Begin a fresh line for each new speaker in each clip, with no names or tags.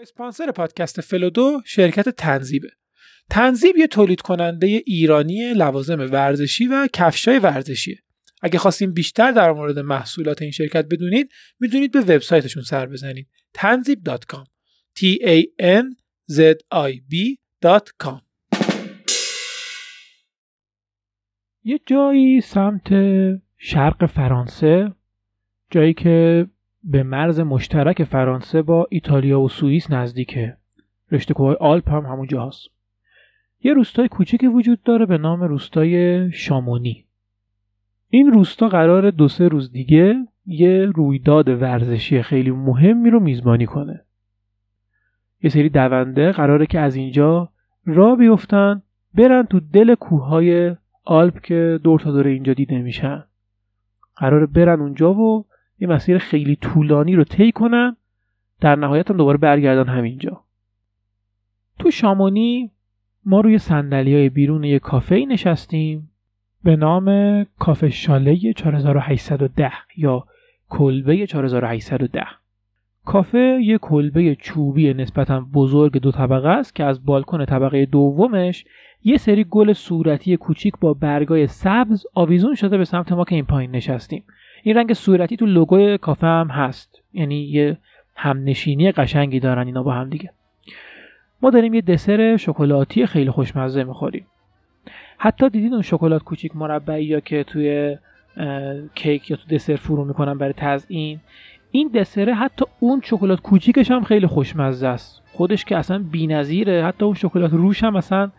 اسپانسر پادکست فلودو شرکت تنزیبه. تنزیب یه تولید کننده ایرانی لوازم ورزشی و کفشای ورزشیه. اگه خواستیم بیشتر در مورد محصولات این شرکت بدونید می‌دونید به وبسایتشون سر بزنید tanzib.com t a n z i b.com یه جایی سمت شرق فرانسه جایی که به مرز مشترک فرانسه با ایتالیا و سوئیس نزدیکه. رشته کوه آلپ هم همونجا هست یه روستای کوچیکی وجود داره به نام روستای شامونی. این روستا قرار دو سه روز دیگه یه رویداد ورزشی خیلی مهمی رو میزبانی کنه. یه سری دونده قراره که از اینجا را بیفتن برن تو دل کوههای آلپ که دور تا دور اینجا دیده میشن. قراره برن اونجا و یه مسیر خیلی طولانی رو طی کنن در نهایت هم دوباره برگردن همینجا. تو شامونی ما روی سندلی های بیرون یه کافه نشستیم به نام کافه شاله 4810 یا کلبه 4810 کافه یه کلبه چوبی نسبتا بزرگ دو طبقه است که از بالکن طبقه دومش یه سری گل صورتی کوچیک با برگای سبز آویزون شده به سمت ما که این پایین نشستیم. این رنگ صورتی تو لوگوی کافه هم هست. یعنی یه همنشینی قشنگی دارن اینا با هم دیگه. ما داریم یه دسر شکلاتی خیلی خوشمزه می‌خوریم. حتی دیدین اون شکلات کوچیک مربعی یا که توی کیک یا تو دسر فرو می‌کنن برای تزیین این دسره حتی اون شکلات کوچیکش هم خیلی خوشمزه است. خودش که اصلا بی‌نظیره. حتی اون شکلات روش هم اصلا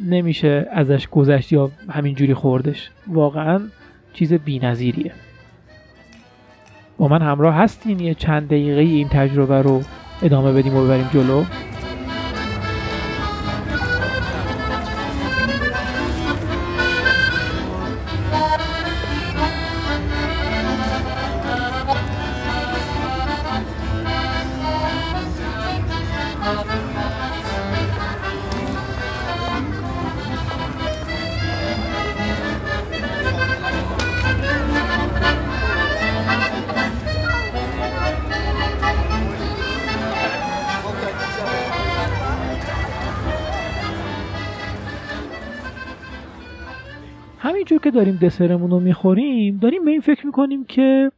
نمیشه ازش گذشت یا همینجوری خوردش. واقعا چیز بی‌نظیریه. با من همراه هستین؟ یه چند دقیقه این تجربه رو ادامه بدیم و ببریم جلو. داریم دسرمون رو می‌خوریم داریم به این فکر می‌کنیم که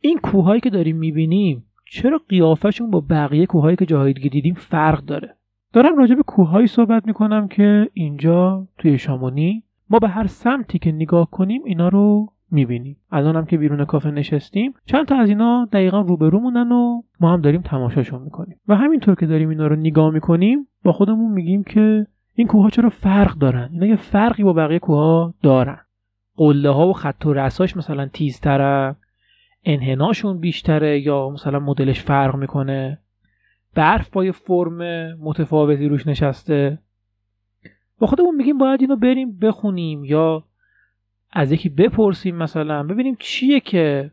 این کوههایی که داریم می‌بینیم چرا قیافشون با بقیه کوههایی که جاهای دیگه دیدیم فرق داره؟ دارم راجع به کوههایی صحبت می‌کنم که اینجا توی شامونی ما به هر سمتی که نگاه کنیم اینا رو می‌بینیم. هم که بیرون کافه نشستیم چند تا از اینا دقیقا روبرومونن و ما هم داریم تماشاشون می‌کنیم. و همینطور که داریم اینا رو نگاه می‌کنیم با خودمون میگیم که این کوه چرا فرق دارن؟ اینا یه فرقی با بقیه کوه دارن. قله ها و خط و رساش مثلا تیزتره انحناشون بیشتره یا مثلا مدلش فرق می‌کنه؟ برف با یه فرم متفاوتی روش نشسته. با خودمون میگیم باید اینو بریم بخونیم یا از یکی بپرسیم مثلا ببینیم چیه که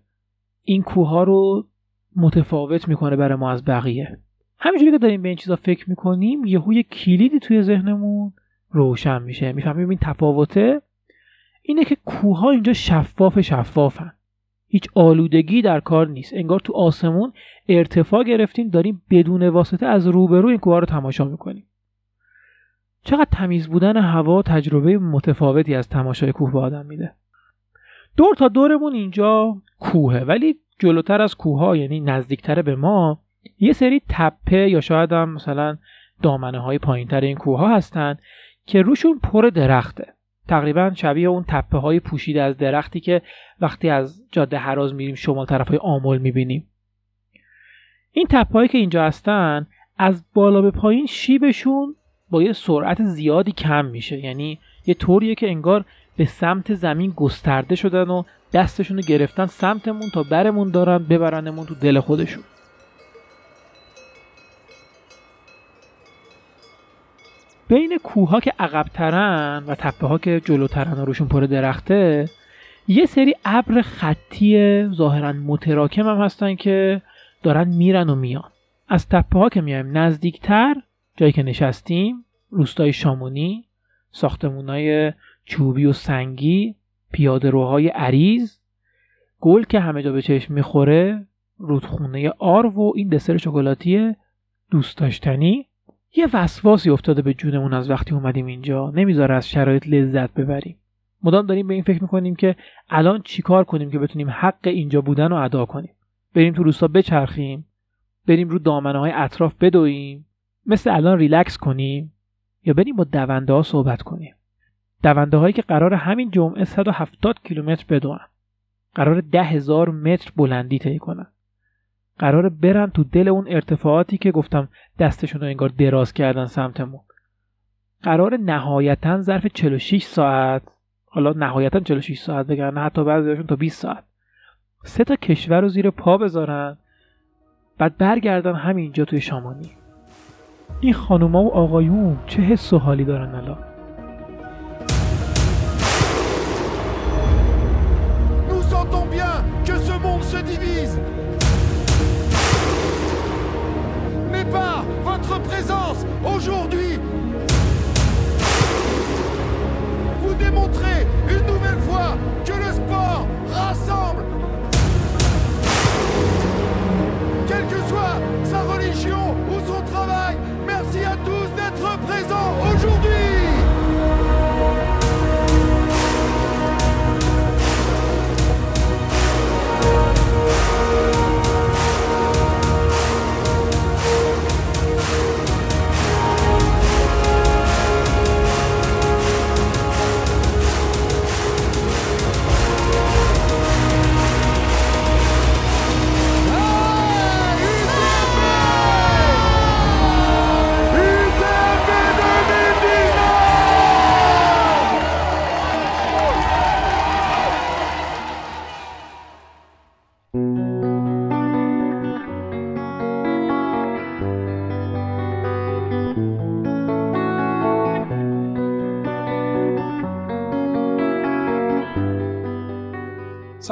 این کوه رو متفاوت می‌کنه برای ما از بقیه. همینجوری که داریم به این چیزا فکر می‌کنیم یهو یه کلیدی توی ذهنمون روشن میشه. می‌فهمیم این تفاوته اینه که کوه اینجا شفاف شفافن. هیچ آلودگی در کار نیست. انگار تو آسمون ارتفاع گرفتیم داریم بدون واسطه از روبرو این کوه رو تماشا می‌کنیم. چقدر تمیز بودن هوا تجربه متفاوتی از تماشای کوه به آدم میده. دور تا دورمون اینجا کوهه ولی جلوتر از کوه ها یعنی نزدیکتر به ما یه سری تپه یا شاید هم مثلا دامنه های پایین تر این کوه ها هستن که روشون پر درخته. تقریبا شبیه اون تپه های پوشیده از درختی که وقتی از جاده هراز میریم شمال طرف های آمل می‌بینیم. این تپه هایی که اینجا هستن از بالا به پایین شیبشون با یه سرعت زیادی کم میشه. یعنی یه طوریه که انگار به سمت زمین گسترده شدن و دستشون رو گرفتن سمتمون تا برمون دارن ببرنمون تو دل خودشون. بین کوه که عقبترن و تپه ها که جلوترن و روشون پر درخته یه سری ابر خطی ظاهرا متراکم هم هستن که دارن میرن و میان. از تپه ها که میایم نزدیکتر جایی که نشستیم روستای شامونی ساختمونای چوبی و سنگی پیاده روهای عریض گل که همه جا به چشم می‌خوره رودخونه آر و این دسر شکلاتی دوست داشتنی. یه وسواسی افتاده به جونمون از وقتی اومدیم اینجا. نمی‌ذاره از شرایط لذت ببریم. مدام داریم به این فکر می‌کنیم که الان چیکار کنیم که بتونیم حق اینجا بودن رو ادا کنیم؟ بریم تو روستا بچرخیم؟ بریم رو دامنه های اطراف بدویم مثل الان ریلکس کنیم؟ یا بریم با دونده ها صحبت کنیم؟ دونده هایی که قرار همین جمعه 170 کیلومتر بدون قرار ده هزار متر بلندی طی کنن. قرار برن تو دل اون ارتفاعاتی که گفتم دستشون رو انگار دراز کردن سمتمون. قرار نهایتا ظرف 46 ساعت حالا نهایتا 46 ساعت بگن حتی بعضیشون تا 20 ساعت. سه تا کشور رو زیر پا بذارن بعد برگردن همینجا توی شامانی این خانوما و آقایون چه حس و حالی دارن الان؟
Nous sentons bien que ce monde se divise. Présence aujourd'hui, vous démontrez une nouvelle fois que le sport rassemble. Quelle que soit sa religion ou son travail, merci à tous d'être présents aujourd'hui.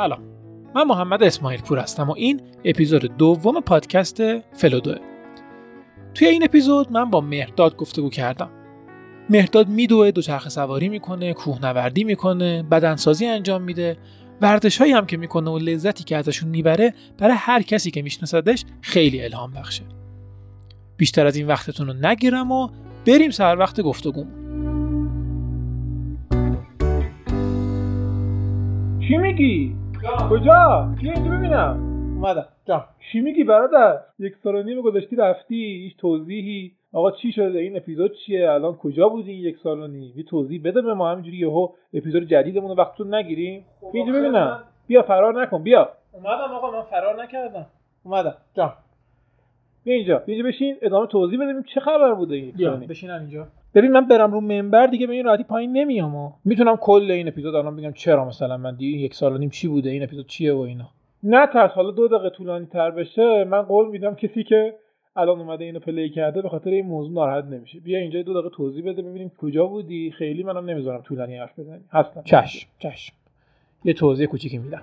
سلام. من محمد اسماعیل پور هستم و این اپیزود دوم پادکست فلودوه. توی این اپیزود من با مهرداد گفتگو کردم. مهرداد میدوه دوچرخه سواری می‌کنه کوهنوردی می‌کنه بدنسازی انجام میده. ورزش هایی هم که می‌کنه و لذتی که ازشون می‌بره برای هر کسی که میشناسدش خیلی الهام بخشه. بیشتر از این وقتتون رو نگیرم و بریم سر وقت گفتگومون.
چی میگی؟ کجا؟ بیا اینجا ببینم اومدم. جان چی میگی برادر؟ یک سال و نیم گذاشتی رفتی هیچ توضیحی؟ آقا چی شده؟ این اپیزود چیه؟ الان کجا بودی یک سال و نیم؟ یه توضیح بده به ما همینجوری یهو اپیزود جدیدمون رو وقتتون نگیریم. بیا اینجا ببینم. بیا فرار نکن بیا. اومدم آقا من فرار نکردم. اومدم. جان. بیا اینجا. بیا اینجا بشین ادامه توضیح بدیم چه خبر بوده این نیم.
بشینم اینجا.
ببین من برم رو منبر دیگه به این راحتی پایین نمیام. و می‌تونم کل این اپیزود الان بگم چرا مثلا من دیگه یک سال و نیم چی بوده این اپیزود چیه و اینا. نه ترس حالا دو دقیقه طولانی تر بشه من قول میدم کسی که الان اومده اینو پلی کرده به خاطر این موضوع ناراحت نمیشه. بیا اینجا دو دقیقه توضیح بده ببینیم کجا بودی. خیلی منم نمی‌ذارم طولانی حرف بزنی. هستم. چشم. چشم. یه توضیح کوچیکی میدم.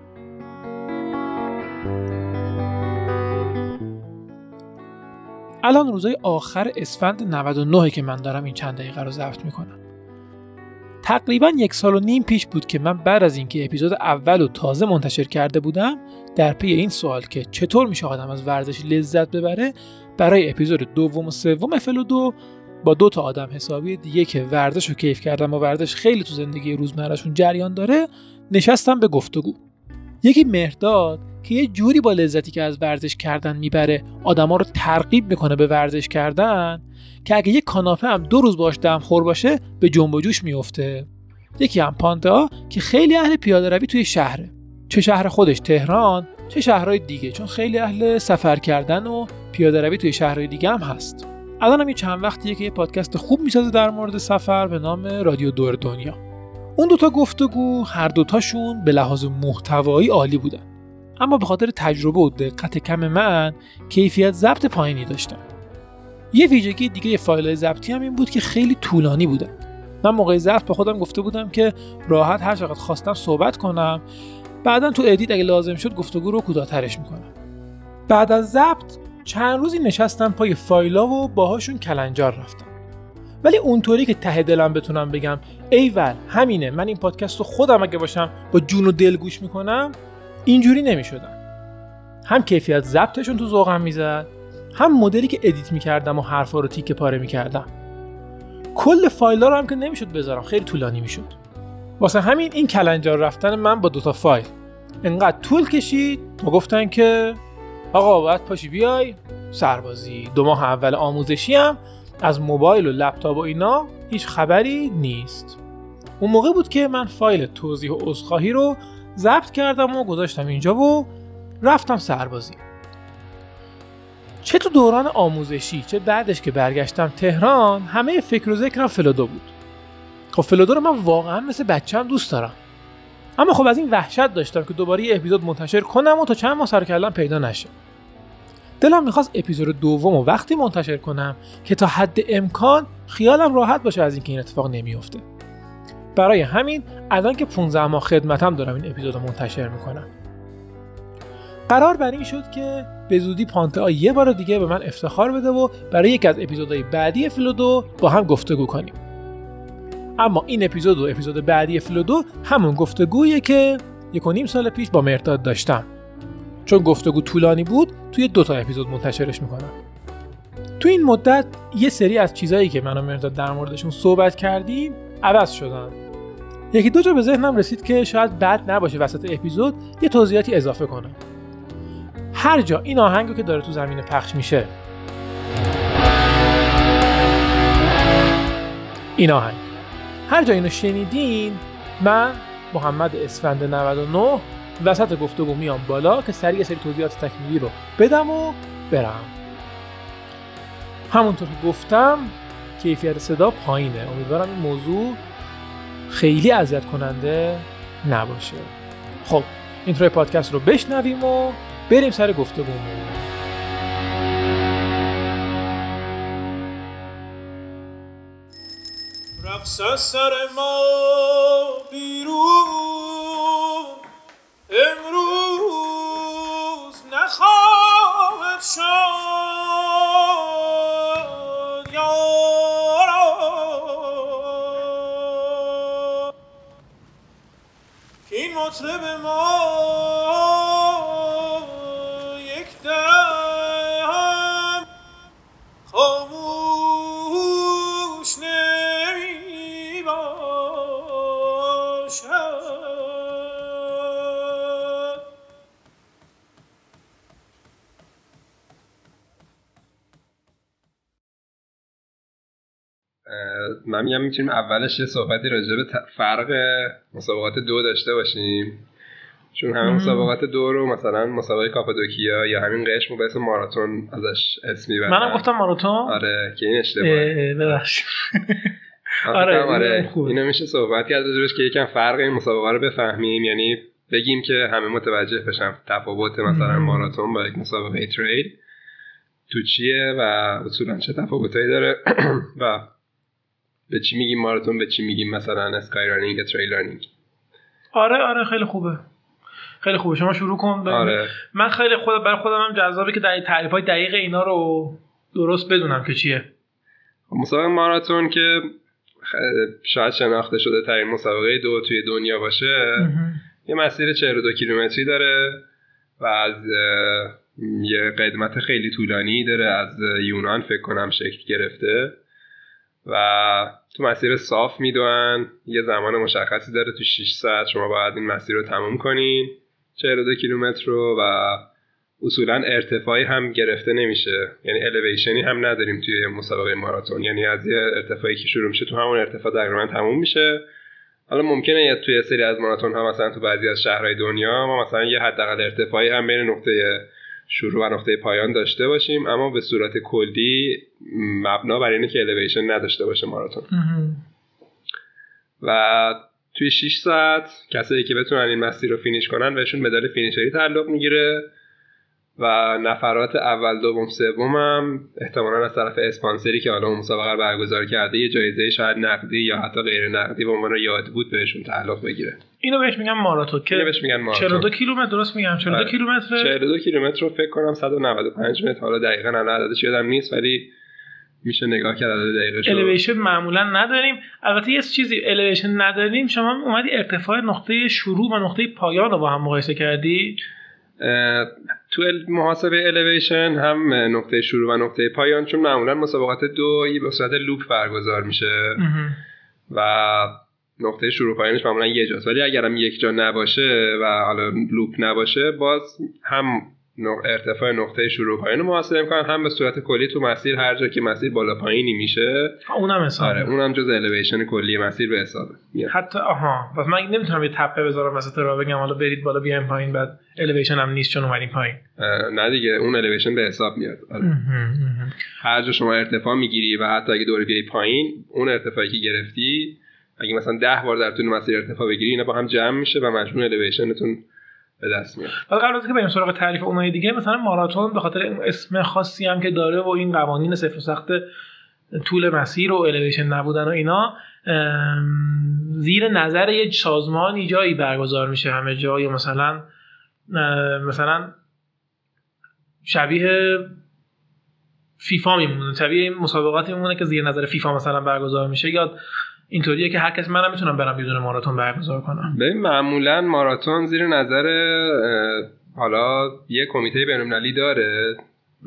الان روزای آخر اسفند 99 که من دارم این چند دقیقه رو ضبط می‌کنم. تقریبا یک سال و نیم پیش بود که من بعد از اینکه اپیزود اول رو تازه منتشر کرده بودم در پی این سوال که چطور میشه آدم از ورزش لذت ببره برای اپیزود دوم و سوم فلو دو با دو تا آدم حسابی دیگه که ورزش رو کیف کردن و ورزش خیلی تو زندگی روزمرهشون جریان داره نشستم به گفتگو. یکی مهرداد که یه جوری با لذتی که از ورزش کردن می‌بره آدما رو ترغیب می‌کنه به ورزش کردن که اگه یه کاناپه هم دو روز باش دمخور باشه به جنب و جوش میفته یکی هم پاندا که خیلی اهل پیاده روی توی شهره. چه شهر خودش تهران چه شهرهای دیگه چون خیلی اهل سفر کردن و پیاده روی توی شهرهای دیگه هم هست. الان هم یه چند وقتیه که یه پادکست خوب می‌سازه در مورد سفر به نام رادیو دور دنیا. اون دوتا گفتگو هر دوتاشون به لحاظ محتوایی عالی بودن. اما به خاطر تجربه و دقت کم من کیفیت ضبط پایینی داشتن یه ویژگی دیگه فایل ضبطی هم این بود که خیلی طولانی بودن. من موقع ضبط به خودم گفته بودم که راحت هر چقدر خواستم صحبت کنم. بعدا تو ادیت اگه لازم شد گفتگو رو کوتاه‌ترش می‌کنم. بعد از ضبط چند روزی نشستم پای فایلا و باهاشون کلنجار رفتم. ولی اونطوری که ته دلم بتونم بگم ایول همینه من این پادکست رو خودم اگه باشم با جون و دل گوش می‌کنم اینجوری نمی‌شدن. هم کیفیت ضبطشون تو ذوقم می‌زد هم مدلی که ادیت می‌کردم و حرفا رو تیکه پاره می‌کردم. کل فایل رو هم که نمی‌شد بذارم خیلی طولانی می‌شد. واسه همین این کلنجار رفتن من با دوتا فایل. انقدر طول کشید و گفتن که آقا باید پاشی بیای سربازی دو ماه اول آموزشی هم از موبایل و لپتاپ و اینا هیچ خبری نیست. اون موقع بود که من فایل توضیح و عذرخواهی رو ضبط کردم و گذاشتم اینجا و رفتم سربازی. چه تو دوران آموزشی چه بعدش که برگشتم تهران همه فکر و ذکرم فلودو بود. خب فلودو رو من واقعا مثل بچه هم دوست دارم. اما خب از این وحشت داشتم که دوباره یه اپیزود منتشر کنم و تا چند ماه سر کلم پیدا نشه. دلم می‌خواست اپیزود دوم و وقتی منتشر کنم که تا حد امکان خیالم راحت باشه از اینکه این اتفاق نمیافته. برای همین الان که 15 ماه خدمتم دارم این اپیزود رو منتشر می‌کنم. قرار بر این شد که به زودی پانتا یه بار دیگه به من افتخار بده و برای یکی از اپیزودهای بعدی فلودو با هم گفتگو کنیم. اما این اپیزود و اپیزود بعدی فلودو همون گفتگویه که یک و نیم سال پیش با مرتاد داشتم. چون گفتگو طولانی بود توی دو تا اپیزود منتشرش می‌کنم. تو این مدت یه سری از چیزایی که من و مرداد در موردشون صحبت کردیم عوض شدن. یکی دو جا به ذهنم رسید که شاید بد نباشه وسط اپیزود یه توضیحاتی اضافه کنم. هر جا این آهنگو که داره تو زمین پخش میشه. این آهنگ. هر جا اینو شنیدین من محمد اسفند 99 وسط گفتگو میام بالا که سریع سری توضیحات تکمیلی رو بدم و برم. همونطور که گفتم کیفیت صدا پایینه. امیدوارم این موضوع خیلی اذیت کننده نباشه. خب اینترو پادکست رو بشنویم و بریم سر گفتگومون.
رقص سر ما بیرون. امروز نخواهد شد. که این مطرب
من میگم می‌تونیم اولش یه صحبتی راجع به فرق مسابقات دو داشته باشیم. چون همه مسابقات دو رو مثلا مسابقه کاپادوکیا یا همین قشم به اسم ماراتون ازش اسم می‌برن
منم گفتم ماراتون.
آره که این اشتباهه.
ببخش
آره
آره،
آره. اینو میشه صحبت کرد راجبش که یکم فرق این مسابقه رو بفهمیم. یعنی بگیم که همه متوجه بشن تفاوت مثلا. ماراتون با یک مسابقه تریل تو چیه و اصولا چه تفاوتایی داره. و به چی میگیم ماراتون به چی میگیم مثلا اسکای رانینگ تریل رانینگ
آره آره خیلی خوبه. خیلی خوبه. شما شروع کن.
آره.
من خیلی خود برای خودم هم جذابه که در تعریف های دقیق اینا رو درست بدونم که چیه.
مسابقه ماراتون که شاید شناخته شده ترین مسابقه دو توی دنیا باشه یه مسیر 42 کیلومتری داره و از یه قدمت خیلی طولانی داره از یونان فکر کنم شکل گرفته. و تو مسیر صاف می‌دونن یه زمان مشخصی داره تو 6 ساعت. شما باید این مسیر رو تموم کنین. 42 کیلومتر رو و اصولا ارتفاعی هم گرفته نمیشه. یعنی الیویشنی هم نداریم توی مسابقه ماراتون. یعنی از یه ارتفاعی که شروع میشه تو همون ارتفاع تقریبا تموم میشه. حالا ممکنه یه توی سری از ماراتون ها مثلا تو بعضی از شهرهای دنیا ما مثلا یه حداقل ارتفاعی هم بین نقطه شروع و نقطه پایان داشته باشیم اما به صورت کلی مبنا بر اینه که الیویشن نداشته باشه ماراتون و توی 6 ساعت کسایی که بتونن این مسیر رو فینیش کنن بهشون مدال فینیشری تعلق می‌گیره. و نفرات اول دوم سوم هم احتمالا از طرف اسپانسری که حالا اون مسابقه رو برگزار کرده یه جایزه شاید نقدی یا حتی غیر نقدی به عنوان یاد بود بهشون تعلق بگیره.
اینو بهش میگم ماراتون که
بهش میگن ماراتون
42 کیلومتر درست میگم؟ 42
آره.
کیلومتر
42 کیلومتر رو فکر کنم 195 متر. حالا دقیقا الان عددش یادم نیست ولی میشه نگاه کرد عدد دقیقش.
الیویشن معمولا نداریم. البته یه چیزی الیویشن نداریم. شما اومدی ارتفاع نقطه شروع و نقطه پایان رو با هم مقایسه کردی؟
تو محاسبه الیویشن هم نقطه شروع و نقطه پایان چون معمولا مسابقات دو به صورت لوپ برگزار میشه. و نقطه شروع پایانش معمولا یه جاست ولی اگرم یک جا نباشه و حالا لوپ نباشه باز هم ارتفاع نقطه شروع پایان رو محاسبه می‌کنن. هم به صورت کلی تو مسیر هر جا که مسیر بالا پایینی میشه.
اونم حساب
آره اونم جز الیویشن کلی مسیر به حسابه.
حتی آها. پس من نمی‌تونم یه تپه بذارم وسط راه بگم حالا برید بالا بیایم پایین بعد الیویشن هم نیست چون اومدیم پایین.
نه دیگه اون الیویشن به حساب میاد. آره. هر جا شما ارتفاع می‌گیری و حتی اگه دوره بیای پایین اون ارتفاعی که گرفتی اگه مثلا ده بار در طول مسیر ارتفاع بگیری اینا با هم جمع میشه و مجموع الیویشنتون به دست میاد.
حالا قبل از اینکه بریم سراغ تعریف اونای دیگه. مثلا ماراتون به خاطر اسم خاصی هم که داره و این قوانین صفر سخت طول مسیر و الیویشن نبودن و اینا زیر نظر یه سازمانی جایی برگزار میشه همه جا. یا مثلا مثلا شبیه فیفا میمونه شبیه مسابقاتی میمونه که زیر نظر فیفا مثلا برگزار میشه. یا اینطوریه که هر کس منم می‌تونم برم یه دونه ماراتون برگزار کنم.
ببین معمولا ماراتون زیر نظر حالا یه کمیته بین‌المللی داره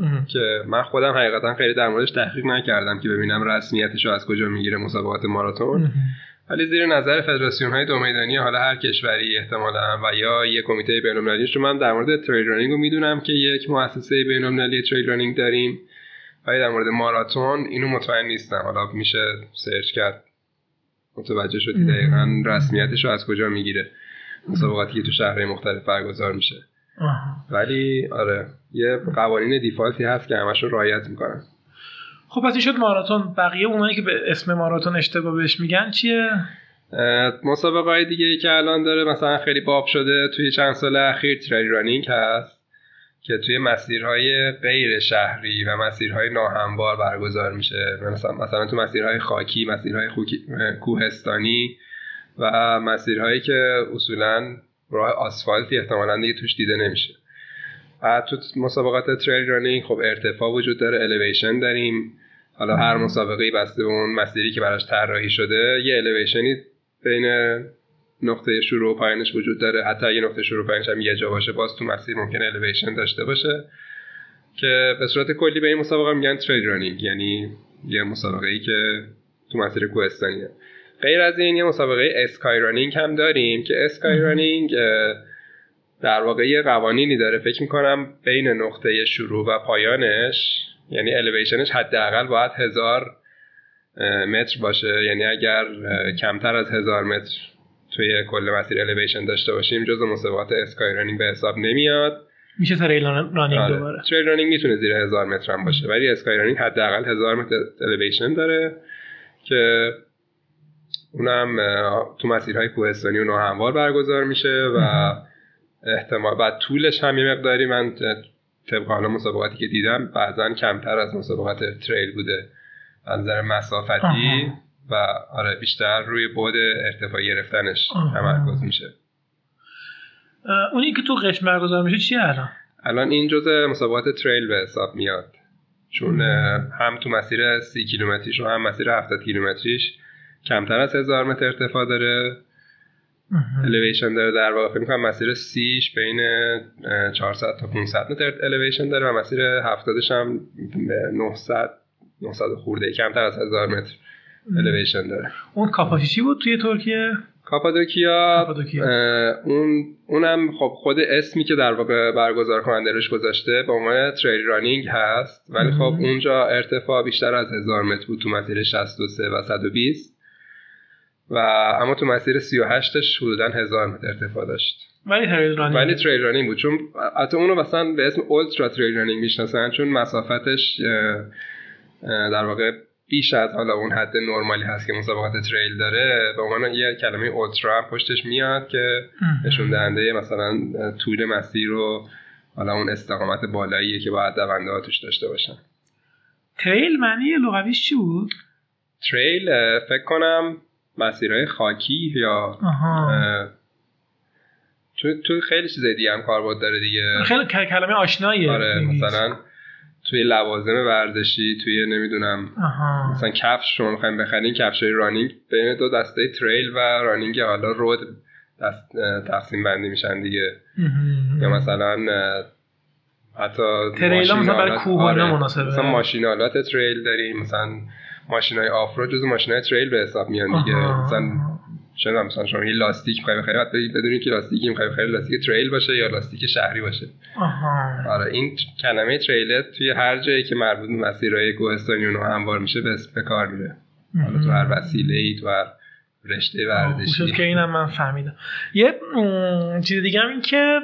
اه.
که من خودم حقیقتا خیلی در موردش تحقیق نکردم که ببینم رسمیتش رو از کجا می‌گیره مسابقات ماراتون.
اه.
ولی زیر نظر فدراسیون های دو میدانی حالا هر کشوری احتمالا و یا یه کمیته بین‌المللی چون من در مورد تریل رانینگ رو می‌دونم که یک مؤسسه بین‌المللی تریل رانینگ داریم. ولی در مورد ماراتون اینو مطمئن نیستم. حالا میشه سرچ کرد. متوجه شدی دقیقا رسمیتش رو از کجا می‌گیره؟ مسابقاتی که تو شهرهای مختلف برگزار میشه. ولی آره یه قوانین دیفالتی هست که همش رو رعایت می‌کنن.
خب پس این شد ماراتون. بقیه اونایی که به اسم ماراتون اشتباه بهش میگن چیه؟
مسابقه های دیگه ای که الان داره مثلا خیلی باب شده توی چند سال اخیر تریل رانینگ هست. که توی مسیرهای غیر شهری و مسیرهای ناهموار برگزار میشه. مثلا مثلا تو مسیرهای خاکی مسیرهای کوهستانی و مسیرهایی که اصولا راه آسفالتی احتمالا دیگه توش دیده نمیشه. تو مسابقات تریل رانینگ خب ارتفاع وجود داره الیویشن داریم. حالا هر مسابقه بسته به اون مسیری که براش طراحی شده یه الیویشنی بین نقطه شروع و پایانش وجود داره. حتی اگه نقطه شروع و پایانش هم یه جا باشه باز تو مسیر ممکنه الیویشن داشته باشه. که به صورت کلی به این مسابقه میگن trail running یعنی یه مسابقه ای که تو مسیر کوهستانیه. غیر از این یه مسابقه sky running هم داریم که sky running در واقع یه قوانینی داره. فکر می‌کنم بین نقطه شروع و پایانش یعنی elevation ش حداقل باید هزار متر باشه. یعنی اگر کمتر از هزار متر توی کل مسیر الیویشن داشته باشیم جز مسابقات sky running به حساب نمیاد
میشه تریل رانینگ
آره.
دوباره
تریل رانینگ می‌تونه زیر هزار متر هم باشه ولی اسکای رانینگ حداقل هزار متر الیویشن داره که اونم تو مسیرهای کوهستانی و ناهموار برگزار میشه و احتمال بعد طولش هم یه مقداری من طبق حالا مسابقاتی که دیدم بعضا کمتر از مسابقات تریل بوده از نظر مسافتی
آها.
و آره بیشتر روی بعد ارتفاع گرفتنش. تمرکز میشه.
اونی که تو قشم برگزار میشه چیه الان؟
الان این جزء مسابقات تریل به حساب میاد. چون هم تو مسیر سی کیلومتریش و هم مسیر 70 کیلومتریش کمتر از هزار متر ارتفاع داره. الیویشن داره در واقع. فکر می‌کنم مسیر سیش بین اه، 400 تا 500 متر الیویشن داره و مسیر 70 هم به 900 900 خورده کمتر از 1000 متر. الیویشن داره.
اون کاپاشی چی بود توی ترکیه؟
کاپادوکیا اون اونم خب خود اسمی که در واقع برگزار کننده روش گذاشته به عنوان trail running هست. ولی خب اونجا ارتفاع بیشتر از 1000 متر بود تو مسیر 63 و 120 و اما تو مسیر 38ش حدودا 1000 متر ارتفاع داشت.
ولی trail running
ولی trail running بود. چون حتی اونو مثلا به اسم ultra trail running می‌شناسن چون مسافتش در واقع بیش از حالا اون حد نرمالی هست که مسابقات تریل داره. به عنوان یه کلمه اولترا هم پشتش میاد که نشون دهنده مثلا طول مسیر و حالا اون استقامت بالاییه که باید دونده ها توش داشته باشن.
تریل معنی لغویش چی بود؟
تریل فکر کنم مسیرهای خاکی یا تو تو خیلی چیزای دیگه هم کاربرد داره دیگه.
خیلی کلمه آشناییه.
آره. مثلا توی لوازم ورزشی توی نمی‌دونم
آها
مثلا کفش شما می‌خوایم بخرین کفش های running بین دو دسته trail و running حالا رو دو دسته تقسیم بندی میشن دیگه. یا مثلا حتی
trail ها مثلا برای کوه
آره.
مناسبه.
مثلا ماشین‌آلات trail داریم مثلا ماشین های off-road جز ماشین های trail به حساب میان دیگه
آها.
مثلا چه مثلا شما یه لاستیک می‌خوای بخری بری- بدونی که لاستیکی می‌خوای بخری لاستیک trail باشه یا لاستیک شهری باشه.
آها.
آره این کلمه تریلت توی هر جایی که مربوط به مسیرهای کوهستانی و هموار میشه به به کار میره. حالا تو هر وسیله ای تو هر رشته
خوب شد
ورزشی
که اینم من فهمیدم. یه چیز دیگه هم این که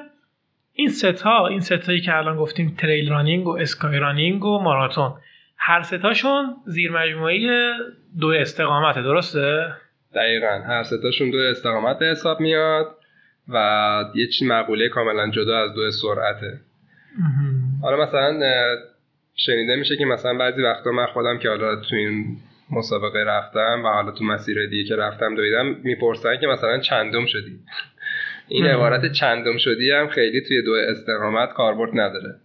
این ستا این ستایی که الان گفتیم تریل رانینگ و اسکای رانینگ و ماراتون هر ستاشون زیر مجموعه دو استقامته درسته؟
دقیقا. هر ستاشون دو استقامت به حساب میاد و یه چی مقوله کاملا جدا از دو سرعته. حالا مثلا شنیده میشه که مثلا بعضی وقتا من خودم که حالا تو این مسابقه رفتم و حالا تو مسیر دیگه که رفتم دویدم می‌پرسن که مثلا چندم شدی. این. عبارت چندم شدی هم خیلی توی دو استقامت کاربرد نداره.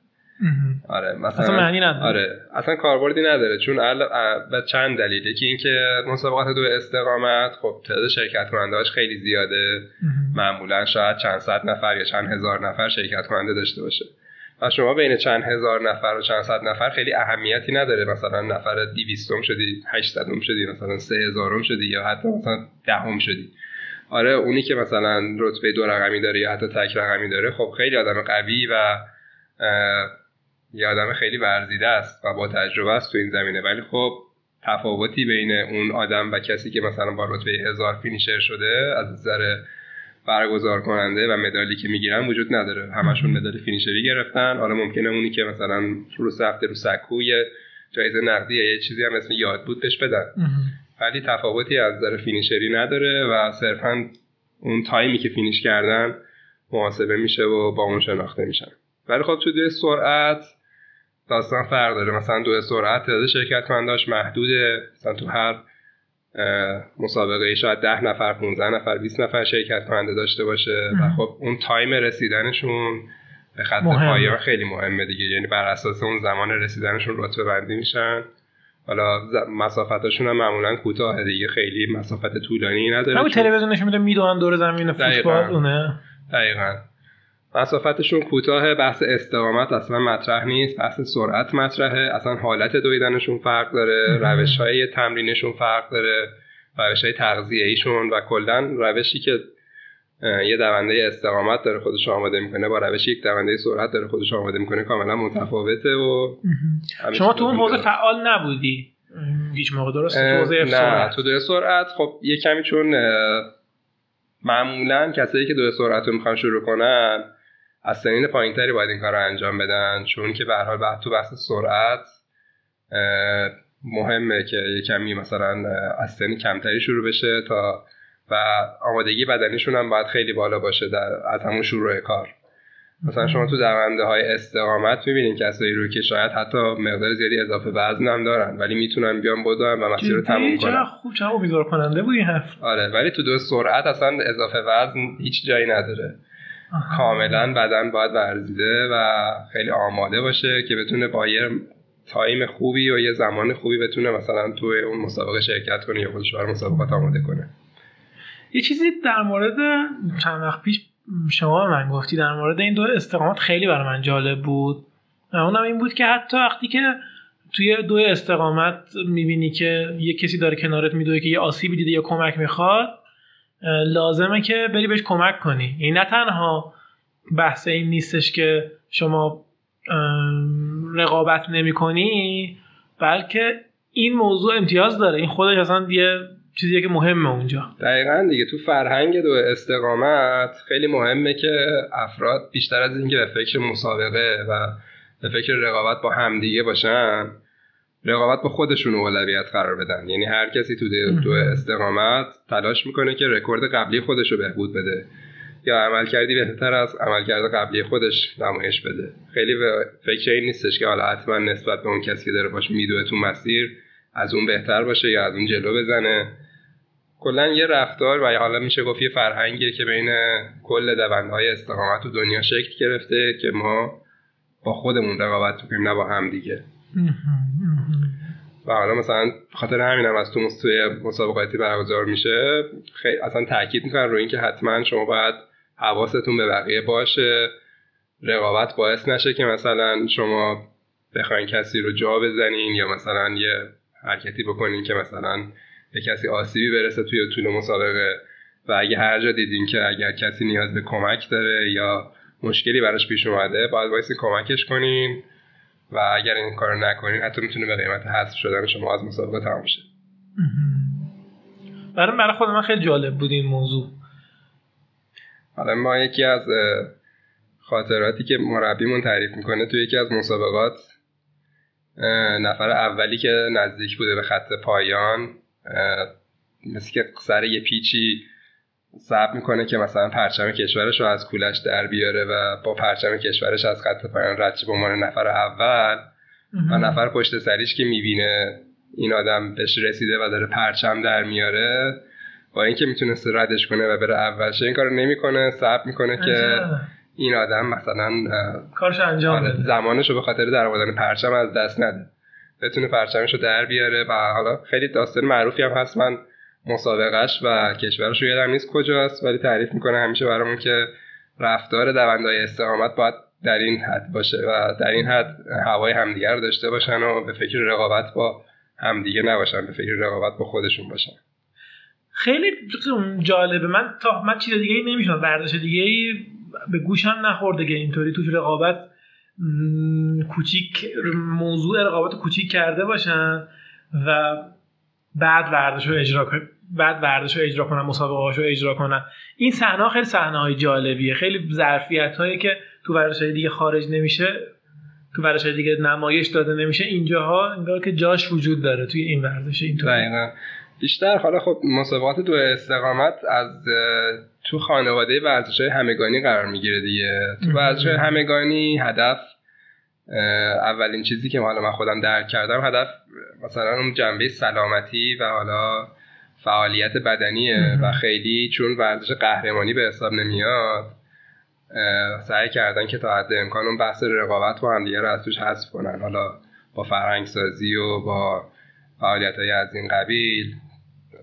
آره مثلا
اصلا معنی نداره.
آره. اصلا کاربردی نداره چون ال... ا- به چند دلیل یکی اینکه مسابقات دو استقامت خب تعداد شرکت کنندهاش خیلی زیاده. معمولا شاید چند صد نفر یا چند هزار نفر شرکت کننده داشته باشه. و شما بین چند هزار نفر و چند صد نفر خیلی اهمیتی نداره. مثلا نفر دیویستم شدی هشتصدم شدی مثلا سه هزارم شدی یا حتی مثلا دهم شدی. آره اونی که مثلا رتبه دو رقمی داره یا حتی تک رقمی داره خب خیلی آدم قوی و یه آدم خیلی ورزیده است و با تجربه است تو این زمینه. ولی خب تفاوتی بین اون آدم و کسی که مثلا با رتبه هزار فینیشر شده از نظر برگزار کننده و مدالی که می‌گیرن وجود نداره. همشون مدال finisher ی گرفتن. حالا ممکنه اونی که مثلا رفته رو سکو یه جایزه نقدی یا یه چیزی هم اسم یاد بود بهش بدن. ولی تفاوتی از نظر finisher ی نداره و صرفا اون تایمی که finish کردن محاسبه میشه و با اون شناخته میشن. ولی خب تو سرعت داستان فرق داره. مثلا دو سرعت تعداد شرکت کننداش محدوده مثلا تو هر مسابقه شاید ده نفر 15 نفر 20 نفر شرکت کننده داشته باشه. و. خب اون تایم رسیدنشون به خط. پایان خیلی مهمه دیگه. یعنی بر اساس اون زمان رسیدنشون رتبه بندی میشن. حالا مسافتاشون هم معمولا کوتاه دیگه. خیلی مسافت طولانی نداره
همون تلویزیون نشون میده می‌دونن دور زمین. فوتبال اونه.
دقیقا. مسافتشون کوتاه بحث استقامت اصلا مطرح نیست بحث سرعت مطرحه. اصلا حالت دویدنشون فرق داره. روش های تمرینشون فرق داره روش های تغذیه ایشون و کلا روشی که یه دونده استقامت داره خودش آماده می‌کنه با روش یک دونده سرعت داره خودش آماده می‌کنه کاملا متفاوته و
شما تو اون حوزه. فعال نبودی؟ هیچ موقع درسته تو حوزه
نه
سرعت.
تو سرعت خب یه کمی چون معمولا کسایی که دو سرعت رو می‌خوان شروع کنن از سنین پایینتری باید این کار رو انجام بدن چون که به هر حال بعد تو بحث سرعت مهمه که یه کمی مثلا از سنی کمتری شروع بشه تا و آمادگی بدنیشون هم باید خیلی بالا باشه در از همون شروع کار مثلا شما تو دونده های استقامت می‌بینین کسایی رو که شاید حتی مقدار زیادی اضافه وزن هم دارن ولی می‌تونن بیان بدون و مسیر رو تموم؟ کنن
چقدر خوب چقدر امیدوار کننده بود این حرف
آره ولی تو دو سرعت اصلا اضافه وزن هیچ جایی نداره. کاملا بدن باید ورزیده و خیلی آماده باشه که بتونه با یه تایم خوبی و یه زمان خوبی بتونه مثلا تو اون مسابقه شرکت کنه یا خودش برای مسابقات آماده کنه.
یه چیزی در مورد چند وقت پیش شما من گفتی در مورد این دو استقامت خیلی برای من جالب بود. اونم این بود که حتی وقتی که توی دو استقامت می‌بینی که یه کسی داره کنارت میدوه که یه آسیبی دیده یا کمک می‌خواد لازمه که بری بهش کمک کنی. یعنی نه تنها بحث این نیستش که شما رقابت نمی کنی بلکه این موضوع امتیاز داره. این خودش اصلا یه چیزیه که مهمه اونجا.
دقیقا دیگه تو فرهنگ دو استقامت خیلی مهمه که افراد بیشتر از اینکه به فکر مسابقه و به فکر رقابت با همدیگه باشن رقابت با خودشون اولویت قرار بدن. یعنی هر کسی تو دو- استقامت تلاش می‌کنه که رکورد قبلی خودش رو بهبود بده. یا عمل کردی بهتر از عملکرد قبلی خودش نمایش بده. خیلی به فکر این نیستش که حالا حتما نسبت به اون کسی که داره باش میدوه تو مسیر از اون بهتر باشه یا از اون جلو بزنه. کلا یه رفتار و حالا میشه گفت یه فرهنگیه که بین کل دوندهای استقامت تو دنیا شکل گرفته که ما با خودمون رقابت کنیم نه با هم دیگه. و حالا مثلا خاطر همین هم از تو مس- توی مسابقاتی برگزار میشه خیلی اصلا تاکید می‌کنن روی اینکه حتما شما باید حواستون به بقیه باشه رقابت باعث نشه که مثلا شما بخواین کسی رو جا بزنین یا مثلا یه حرکتی بکنین که مثلا به کسی آسیبی برسه توی طول مسابقه. و اگه هر جا دیدین که اگر کسی نیاز به کمک داره یا مشکلی براش پیش اومده باید وایسی کمکش کنین. و اگر این کار نکنین حتی می‌تونه به قیمت حذف شدن شما از مسابقه تمام شه.
برای برای خود من خیلی جالب بود این موضوع.
حالا ما یکی از خاطراتی که مربیمون تعریف می‌کنه توی یکی از مسابقات نفر اولی که نزدیک بوده به خط پایان مثل که سر یه پیچی صبر می‌کنه که مثلا پرچم کشورش رو از کولش در بیاره و با پرچم کشورش از خط پایان رد به عنوان نفر اول و نفر پشت سریش که می‌بینه این آدم بهش رسیده و داره پرچم در میاره با اینکه می‌تونست ردش کنه و بره اول شه این کارو نمی‌کنه صبر می‌کنه که. این آدم مثلا
کارش انجام
آره،
بده.
زمانش رو به خاطر در آوردن پرچم از دست نده. بتونه پرچمش رو در بیاره و حالا خیلی داستان معروفی هم هست. من مسابقهش و کشورش رو یادم نیست کجاست ولی تعریف می‌کنه همیشه برامون که رفتار دوندای استقامت باید در این حد باشه و در این حد هوای همدیگر داشته باشن و به فکر رقابت با همدیگه نباشن به فکر رقابت با خودشون باشن.
خیلی جالبه. من تا من چیز دیگه ای نمیشنم ورزش دیگه ای به گوشم نخورده که اینطوری توش رقابت کوچیک موضوع رقابت کوچیک کرده باشن و بعد ورزش رو اجرا بعد ورزش رو اجرا کنن مسابقه رو اجرا کنن این صحنه خیلی صحنه های جالبیه. خیلی ظرفیت هایی که تو ورزش های دیگه خارج نمیشه تو ورزش های دیگه نمایش داده نمیشه. اینجاها انگار که جاش وجود داره توی این ورزش اینطوری
دقیقا. بیشتر حالا خب مسابقات دو استقامت از تو خانواده ورزش های همگانی قرار می‌گیره دیگه. تو. ورزش همگانی هدف اولین چیزی که حالا من خودم درک کردم هدف مثلا اون جنبه سلامتی و حالا فعالیت بدنیه. و خیلی چون ورزش قهرمانی به حساب نمیاد سعی کردن که تا حد امکان اون بحث رقابت با هم دیگه رو از توش حذف کنن. حالا با فرهنگ سازی و با فعالیت های از این قبیل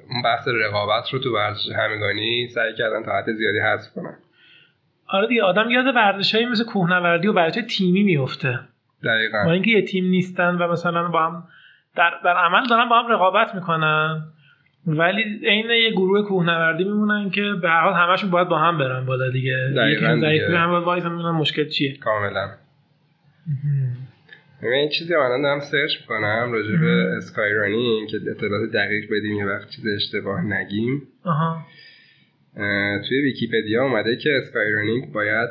اون بحث رقابت رو تو ورزش همگانی سعی کردن تا حد زیادی حذف کنن.
آره دیگه آدم یاد ورزشایی مثل کوهنوردی و ورزش تیمی میفته با
دقیقا
اینکه یه تیم نیستن و مثلا با هم در, در عمل دارن با هم رقابت می‌کنن. ولی عین یه گروه کوهنوردی میمونن که به هر حال همشون باید با هم برن بالا دیگه. یکیشون ضعیف. هم باید وایسن ببینن مشکل چیه.
کاملا. این چیزی الان دارم search می‌کنم راجع به sky running که اطلاعات دقیق بدیم یه وقت چیز اشتباه نگیم.
آها.
اه، توی ویکیپدیا اومده که sky running باید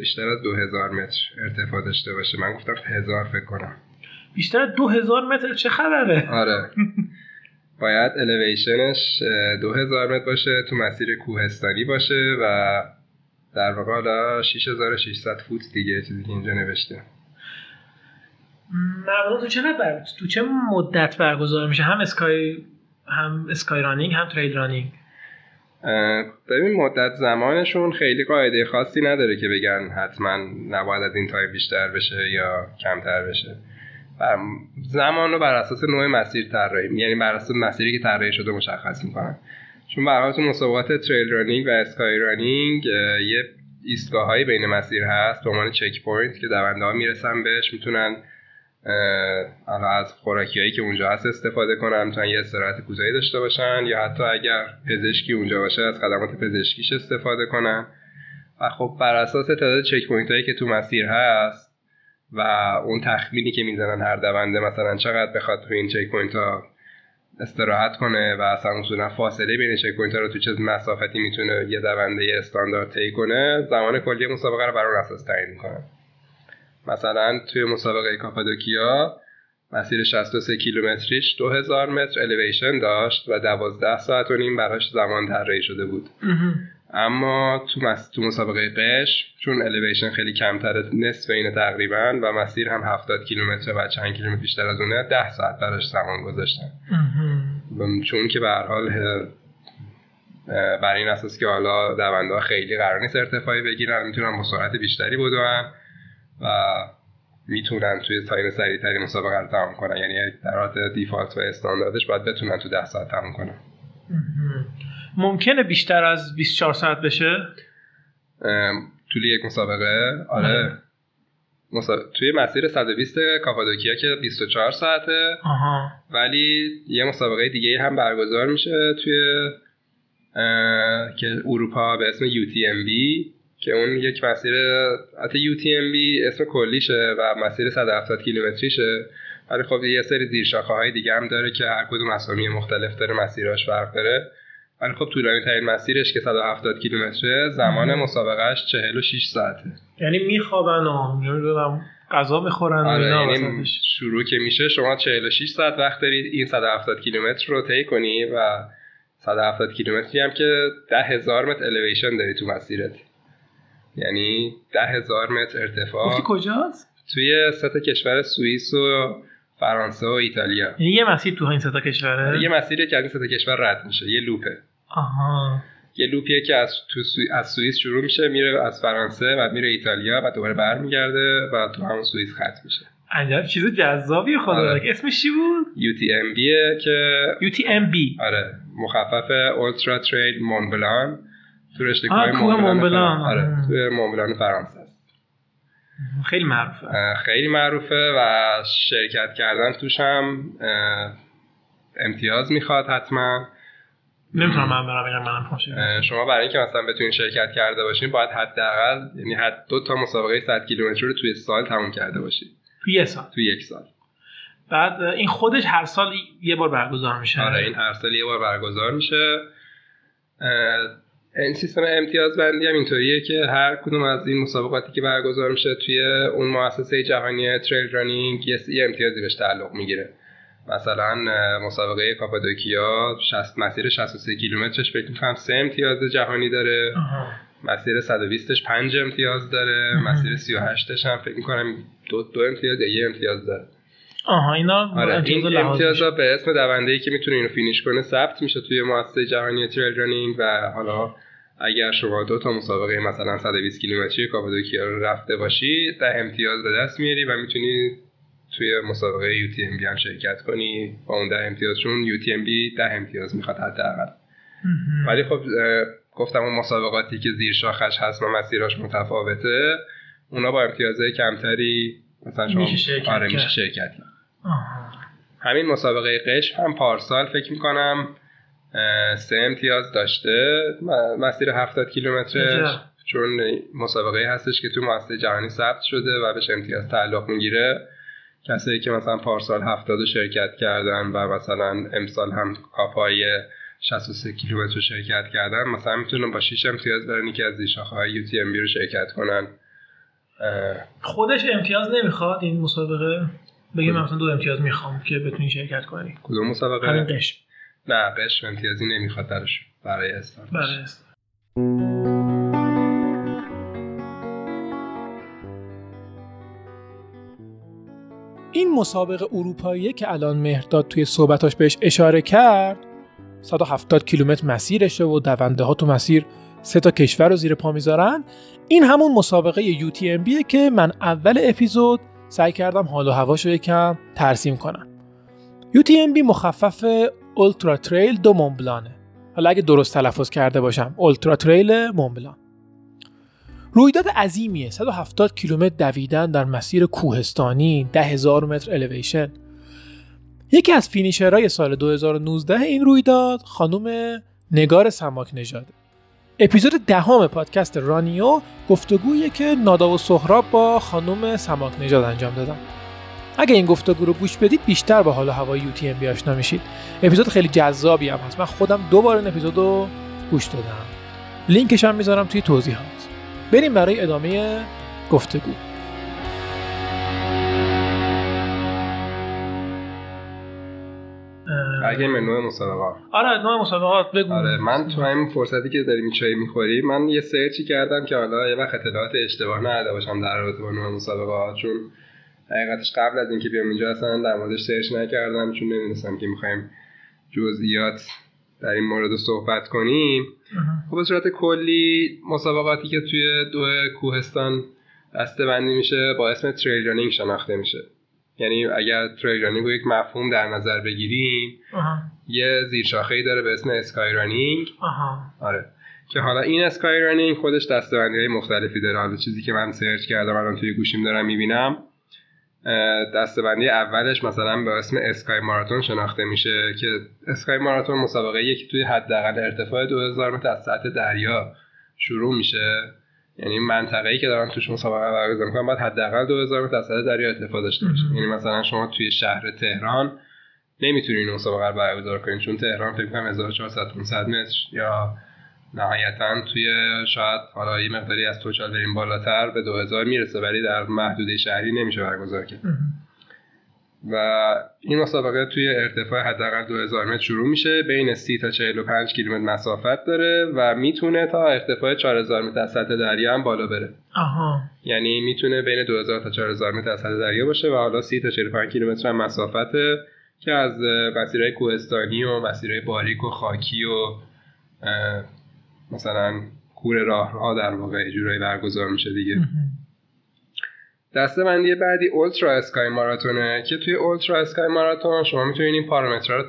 بیشتر از 2000 متر ارتفاع داشته باشه. من گفتم هزار فکر کنم.
بیشتر دو هزار متر چه خبره؟
آره. باید elevation ش دو هزار متر باشه تو مسیر کوهستانی باشه و در واقع حالا 6600 فوت دیگه چیزی که اینجا نوشته.
معمولا تو چه بر... تو چه مدت برگزار میشه؟ هم sky هم sky running هم trail
running؟ ببین مدت زمانشون خیلی قاعده خاصی نداره که بگن حتما نباید از این تایم بیشتر بشه یا کمتر بشه. زمان رو بر اساس نوع مسیر طراحی یعنی بر اساس مسیری که طراحی شده مشخص می‌کنن. چون به تو مسابقات trail running و sky running یه ایستگاه هایی بین مسیر هست به عنوان check point که دونده ها می‌رسن بهش می‌تونن از خوراکی هایی که اونجا هست استفاده کنن می‌تونن یه استراحت کوتاهی داشته باشن یا حتی اگر پزشکی اونجا باشه از خدمات پزشکیش استفاده کنن. و خب بر اساس تعداد چک هایی که تو مسیر هست و اون تخمینی که می‌زنن هر دونده مثلا چقدر بخواد تو این check point ها استراحت کنه و اصلا اصولا فاصله بین check point ها رو تو چه مسافتی می‌تونه یه دونده استاندارد طی کنه زمان کلی مسابقه رو بر اون اساس تعیین می‌کنه مثلا توی مسابقه کاپادوکیا مسیر 63 کیلومتریش 2000 متر الیویشن داشت و 12 ساعت و نیم براش زمان طراحی شده بود. اما تو, مس... تو مسابقه قش چون الیویشن خیلی کمتر نصف اینه تقریبا و مسیر هم 70 کیلومتر و چند کیلومتر بیشتر از اونه 10 ساعت براش زمان گذاشتن. چون که به هر حال بر این اساس که حالا دونده خیلی قرار نیست ارتفاعی بگیرن می‌تونن با سرعت بیشتری بدون و می‌تونن توی تایم سریعتری مسابقه رو تمام کنن. یعنی در حالت دیفالت و استانداردش باید بتونن تو 10 ساعت تمام کنن.
ممکنه بیشتر از 24 ساعت بشه؟
طول یک مسابقه آره. مسا- توی مسیر 120 کاپادوکیا که 24 ساعته.
آها.
ولی یه مسابقه دیگه هم برگزار میشه توی که اروپا به اسم UTMB که اون یک مسیر حتی UTMB اسم کلیشه و مسیر 170 کیلومتریشه. ولی خب یه سری زیرشاخه های دیگه هم داره که هر کدوم اسامی مختلف داره مسیراش فرق داره. ولی خب طولانی ترین مسیرش که 170 کیلومتره زمان مسابقهش 46 ساعته.
یعنی میخوابن و نمی‌دونم غذا می‌خورن
آره
اینا
یعنی. شروع که میشه شما 46 ساعت وقت دارید این 170 کیلومتر رو طی کنی و 170 کیلومتری هم که 10 هزار متر الیویشن داری تو مسیرت. یعنی 10 هزار متر ارتفاع.
گفتی کجاست؟
توی سه کشور سوئیس و فرانسه و ایتالیا.
یعنی یه مسیر تو این سه کشوره؟
یه مسیری که از این سه کشور رد میشه یه لوپه.
آها.
یه لوپیه که از تو سوی... از سوئیس شروع میشه میره از فرانسه و میره ایتالیا و دوباره برمیگرده و تو همون سوئیس ختم میشه.
عجب چیز جذابی خدا
آره.
اسمش چی بود؟
UTMB که
UTMB
آره. مخفف اولترا تریل مونبلان تو رشته کوه مونبلان. فرانسه. آره. تو مونبلان فرانسه است.
خیلی معروفه.
خیلی معروفه و شرکت کردن توش هم امتیاز می‌خواد حتما.
نمی‌تونم من برم بگم منم
اه، شما برای اینکه مثلا بتونین شرکت کرده باشین باید حداقل یعنی حد دو تا مسابقه 100 کیلومتری رو توی سال تموم کرده باشید
تو یه سال.
توی یک سال.
بعد این خودش هر سال یه بار برگزار میشه.
آره این هر سال یه بار برگزار میشه. این سیستم امتیاز بندی هم اینطوریه که هر کدوم از این مسابقاتی که برگزار میشه توی اون مؤسسه جهانی تریل رانینگ یه امتیازی بهش تعلق می‌گیره. مثلا مسابقه کاپادوکیا 60 مسیر 63 کیلومترش فکر می‌کنم سه امتیاز جهانی داره. مسیر 120ش 5 امتیاز داره مسیر 38ش هم فکر می‌کنم دو, دو امتیاز یا یه امتیاز داره
آها اینا
آره
امتیاز
این امتیازا. به اسم دونده ای که می‌تونه اینو finish کنه ثبت میشه توی مؤسسه جهانی trail running و حالا اگر شما دو تا مسابقه مثلا 120 کیلومتری کاپادوکیا رو رفته باشی ده امتیاز به دست میاری و می‌تونی توی مسابقه UTMB هم شرکت کنی با اون ده امتیاز چون UTMB ده امتیاز می‌خواد حداقل. ولی خب گفتم اون مسابقاتی که زیر شاخش هست و مسیراش متفاوته اونا با امتیازهای کمتری مثلا شما
میشه شرکت
آره. میشه شرکت. همین مسابقه قشم هم پارسال فکر می‌کنم سه امتیاز داشته مسیر 70 کیلومترش
عجب.
چون مسابقه هستش که تو مؤسسه جهانی ثبت شده و بهش امتیاز تعلق می‌گیره کسایی که مثلا پارسال 70 رو شرکت کردن و مثلا امسال هم کاپای 63 کیلومتر رو شرکت کردن مثلا می‌تونن با 6 امتیاز برن یکی از شاخه های UTMB رو شرکت کنن.
خودش امتیاز نمی‌خواد این مسابقه؟ بگیم مثلا دو امتیاز می‌خوام که بتونی شرکت کنی.
کدوم مسابقه؟
همین قشم.
نه قشم امتیازی نمی‌خواد درش برای استارت
بله این مسابقه اروپایی که الان مهرداد توی صحبتاش بهش اشاره کرد 170 کیلومتر مسیرشه و دونده ها تو مسیر سه تا کشور رو زیر پا می‌ذارن. این همون مسابقه UTMB که من اول اپیزود سعی کردم حال و هواش یکم ترسیم کنم. UTMB مخفف اولترا تریل دو مونبلانه. حالا اگه درست تلفظ کرده باشم اولترا تریل مونبلان. رویداد عظیمیه. 170 کیلومتر دویدن در مسیر کوهستانی 10000 متر الیویشن. یکی از فینیشرهای سال 2019 این رویداد خانم نگار سماک نژاده اپیزود دهم پادکست رانیو گفتگویی که نادا و سهراب با خانم سماک نژاد انجام دادم اگه این گفتگو رو گوش بدید بیشتر با حال و هوای یو تی ام آشنا میشید. اپیزود خیلی جذابی هم هست. من خودم دو بار این اپیزود رو گوش دادم. لینکش هم می‌ذارم توی توضیحات. بریم برای ادامه گفتگو.
اگه منو مسابقه
آره نوع مسابقات بگو.
آره من تو همین فرصتی که داریم چای می‌خوری من یه سرچی کردم که حالا یه وقت اطلاعات اشتباه نداده باشم در رابطه با نوع مسابقات چون حقیقتش قبل از اینکه بیام اینجا اصلا در موردش search نکردم چون نمی‌دونستم که می‌خوایم جزئیات در این مورد صحبت کنیم. خب به صورت کلی مسابقاتی که توی دوی کوهستان دسته بندی میشه با اسم trail running شناخته میشه. یعنی اگر trail running رو یک مفهوم در نظر بگیریم یه زیرشاخه ای داره به اسم sky
running
آره. که حالا این sky running خودش دسته‌بندی های مختلفی داره. حالا چیزی که من search کردم الان توی گوشیم دارم می‌بینم. دستبندی اولش مثلا به اسم اسکای ماراتون شناخته میشه که اسکای ماراتون مسابقه یکی توی حداقل ارتفاع 2000 متر از سطح دریا شروع میشه. یعنی منطقه‌ای که دارن توش مسابقه برگزار می‌کنن باید حداقل 2000 متر از سطح دریا ارتفاع داشته باشه. یعنی مثلا شما توی شهر تهران نمی‌تونین مسابقه رو برگزار کنین چون تهران فکر کنم 1400 500 متر یا نهایتا توی شاید حالا یه مقداری از توچال بریم بالاتر به 2000 می‌رسه ولی در محدوده شهری نمیشه برگزار کرد. و این مسابقه توی ارتفاع حداقل 2000 متر شروع میشه بین 30 تا 45 کیلومتر مسافت داره و می‌تونه تا ارتفاع 4000 متر از سطح دریا هم بالا بره.
آها.
یعنی می‌تونه بین 2000 تا 4000 متر از سطح دریا باشه و حالا 30 تا 45 کیلومتر هم مسافته که از مسیرهای کوهستانی و مسیرهای باریک و خاکی و مثلا کور راه ها در واقع جورایی برگزار میشه دیگه. دسته بندی بعدی اولترا اسکای ماراتونه که توی اولترا اسکای ماراتون شما می‌تونید این پارامترها رو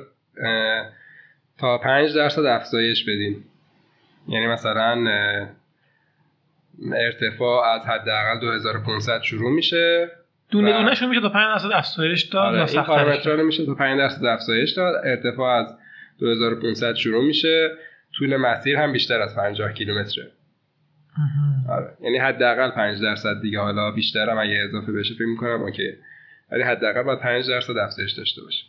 تا 5 درصد افزایش بدین. یعنی مثلا ارتفاع از حداقل 2500 شروع میشه
دونه
و-
دونهشون میشه تا 5 درصد افزایش داد
آره این پارامترها رو میشه تا 5 درصد افزایش داد ارتفاع از 2500 شروع میشه. طول مسیر هم بیشتر از 50 کیلومتره. آره. یعنی حداقل 5 درصد دیگه. حالا بیشتر هم اگه اضافه بشه فکر می‌کنم okay. ولی حداقل باید 5 درصد افزایش داشته باشه.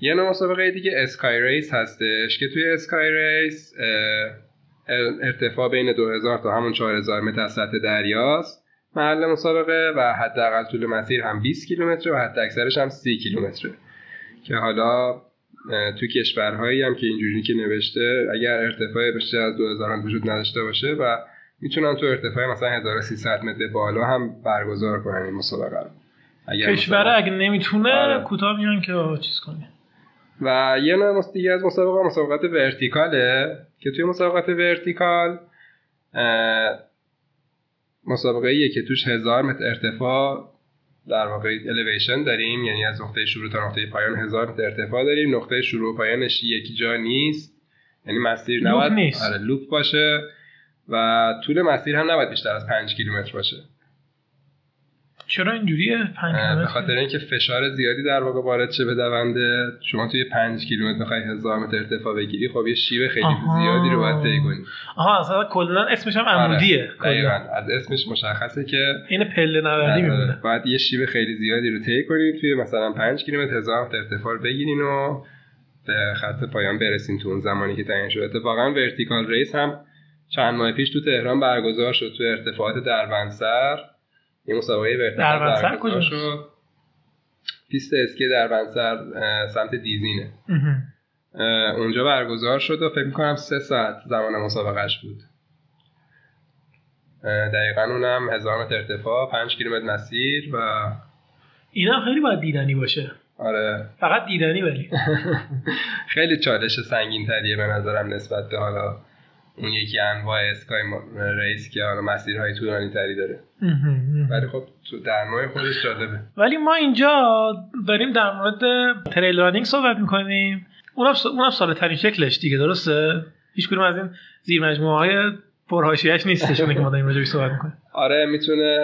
یه نوع مسابقه دیگه sky race هستش که توی sky race ارتفاع بین 2000 تا همون 4000 متر از سطح دریاست. محل مسابقه و حداقل طول مسیر هم 20 کیلومتر و حداکثرش هم 30 کیلومتره. که حالا تو کشورهایی هم که اینجوری که نوشته اگر ارتفاع بیشتر از 2000 هم وجود نداشته باشه و می‌تونن تو ارتفاع مثلا 1300 متر بالا هم برگزار کنن این مسابقه رو اگر
کشور اگه نمی‌تونه
آره.
کوتاه میان که چیز کنه
و یه نوع دیگه از مسابقه مسابقات ورتیکاله که توی مسابقات ورتیکال مسابقه ایه که توش هزار متر ارتفاع در واقع الیویشن داریم یعنی از نقطه شروع تا نقطه پایان هزار متر ارتفاع داریم. نقطه شروع و پایانش یکی جا نیست. یعنی مسیر
لوپ
نباید
نیست.
آره لوپ باشه و طول مسیر هم نباید بیشتر از 5 کیلومتر باشه.
چرا اینجوریه؟ 5
اه، به خاطر اینکه فشار زیادی در واقع وارد شه به دونده. شما توی 5 کیلومتر بخوای هزار متر ارتفاع بگیری خب یه شیب خیلی
آها.
زیادی رو باید طی کنی.
آها اصلا کلا اسمش هم عمودیه
آره،
کلا.
دقیقاً. از اسمش مشخصه که
این پله نوردی
آره،
میمونه.
باید یه شیب خیلی زیادی رو طی کنید توی مثلا 5 کیلومتر هزار متر ارتفاع بگیرین و به خط پایان برسین تو اون زمانی که تعیین شده. اتفاقا vertical race هم چند ماه پیش تو تهران برگزار شد تو ارتفاعات دربندسر یه مسابقه برگزار
کجاست؟
شد پیست اسکی دربندسر اه، سمت دیزینه اونجا برگزار شد و فکر می‌کنم سه ساعت زمان مسابقهش بود. دقیقا اونم هزار متر ارتفاع پنج کیلومتر مسیر و
اینا خیلی باید دیدنی باشه.
آره.
فقط دیدنی ولی.
خیلی چالش سنگین تریه به نظرم نسبت به حالا. اون یکی انواع اسکای ریس که حالا مسیرهای طولانی تری داره. ولی خب تو در نوع خودش جالبه.
ولی ما اینجا داریم در مورد تریل رانینگ صحبت می‌کنیم. اونم اونم ساده ترین شکلش دیگه درسته؟ هیچ کدوم از این زیر مجموعه های پرهاشیش نیستش که ما داریم راجعش صحبت می‌کنیم.
آره می‌تونه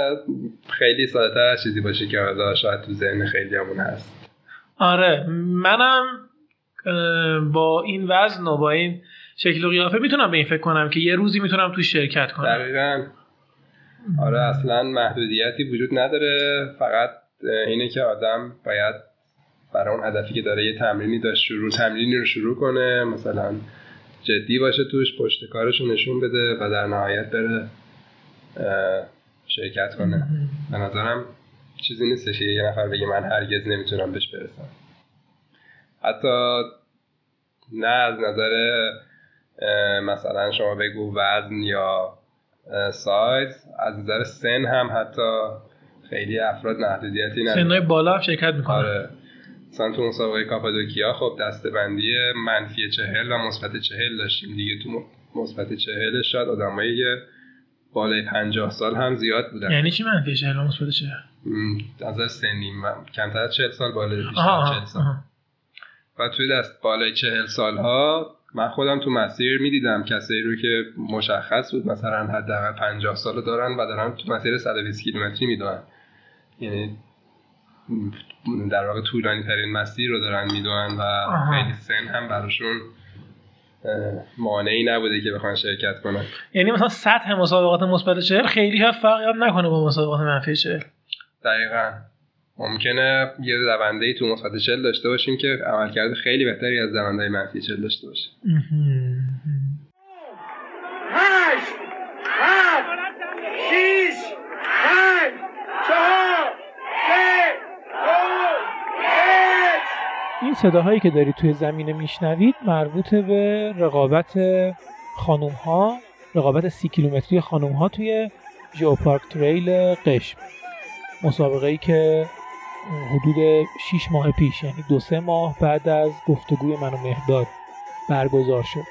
خیلی ساده تر چیزی باشه که حالا شاید تو ذهن خیلی همون هست.
آره منم با این وزن و با این شکل و قیافه می‌تونم به این فکر کنم که یه روزی می‌تونم تو شرکت کنم.
دقیقا. آره اصلا محدودیتی وجود نداره. فقط اینه که آدم باید برای اون هدفی که داره یه تمرینی داشت شروع تمرینی رو شروع کنه مثلا جدی باشه توش پشت کارش رو نشون بده و در نهایت بره شرکت کنه. به نظرم چیزی نیستش که یه نفر بگه من هرگز نمی‌تونم بهش برسم. حتی نه از نظر مثلا شما بگو وزن یا سایز از نظر سن هم حتی خیلی افراد محدودیتی نداره.
سنهای بالا هم شرکت می‌کنم
آره. مثلا تو مسابقه کاپادوکیا خب دستبندی منفی چهل و مثبت چهل داشتیم دیگه. تو مثبت چهل شاید آدمایی که بالای پنجاه سال هم زیاد بودن.
یعنی چی منفی چهل و مثبت چهل؟
م، از نظر سنی من- کمتر از چهل سال بالای بیشتر
آها
از
آها،
چهل سال.
آها.
و توی دست بالای چهل سال ها من خودم تو مسیر می‌دیدم کسایی رو که مشخص بود مثلا حداقل 50 سال دارن و دارن تو مسیر 120 کیلومتری می‌دونن. یعنی در واقع طولانی ترین مسیر رو دارن می‌دونن و. خیلی سن هم براشون مانعی نبوده که بخوان شرکت کنن.
یعنی مثلا سطح مسابقات مثبت 40 خیلی فرقی هم نکنه با مسابقات منفی 40
دقیقا. ممکنه یه دونده تو مثبت 40 داشته باشیم که عملکرد خیلی بهتری از دونده منفی 40 داشته باشه.
هشت هفت شیش پنج چهار سه دو یک.
این صداهایی که دارید توی زمینه میشنوید مربوط به رقابت خانوم ها رقابت سی کیلومتری خانوم ها توی ژئوپارک تریل قشم. مسابقه ای که حدود 6 ماه پیش یعنی دو سه ماه بعد از گفتگوی من و مهداد برگزار شد.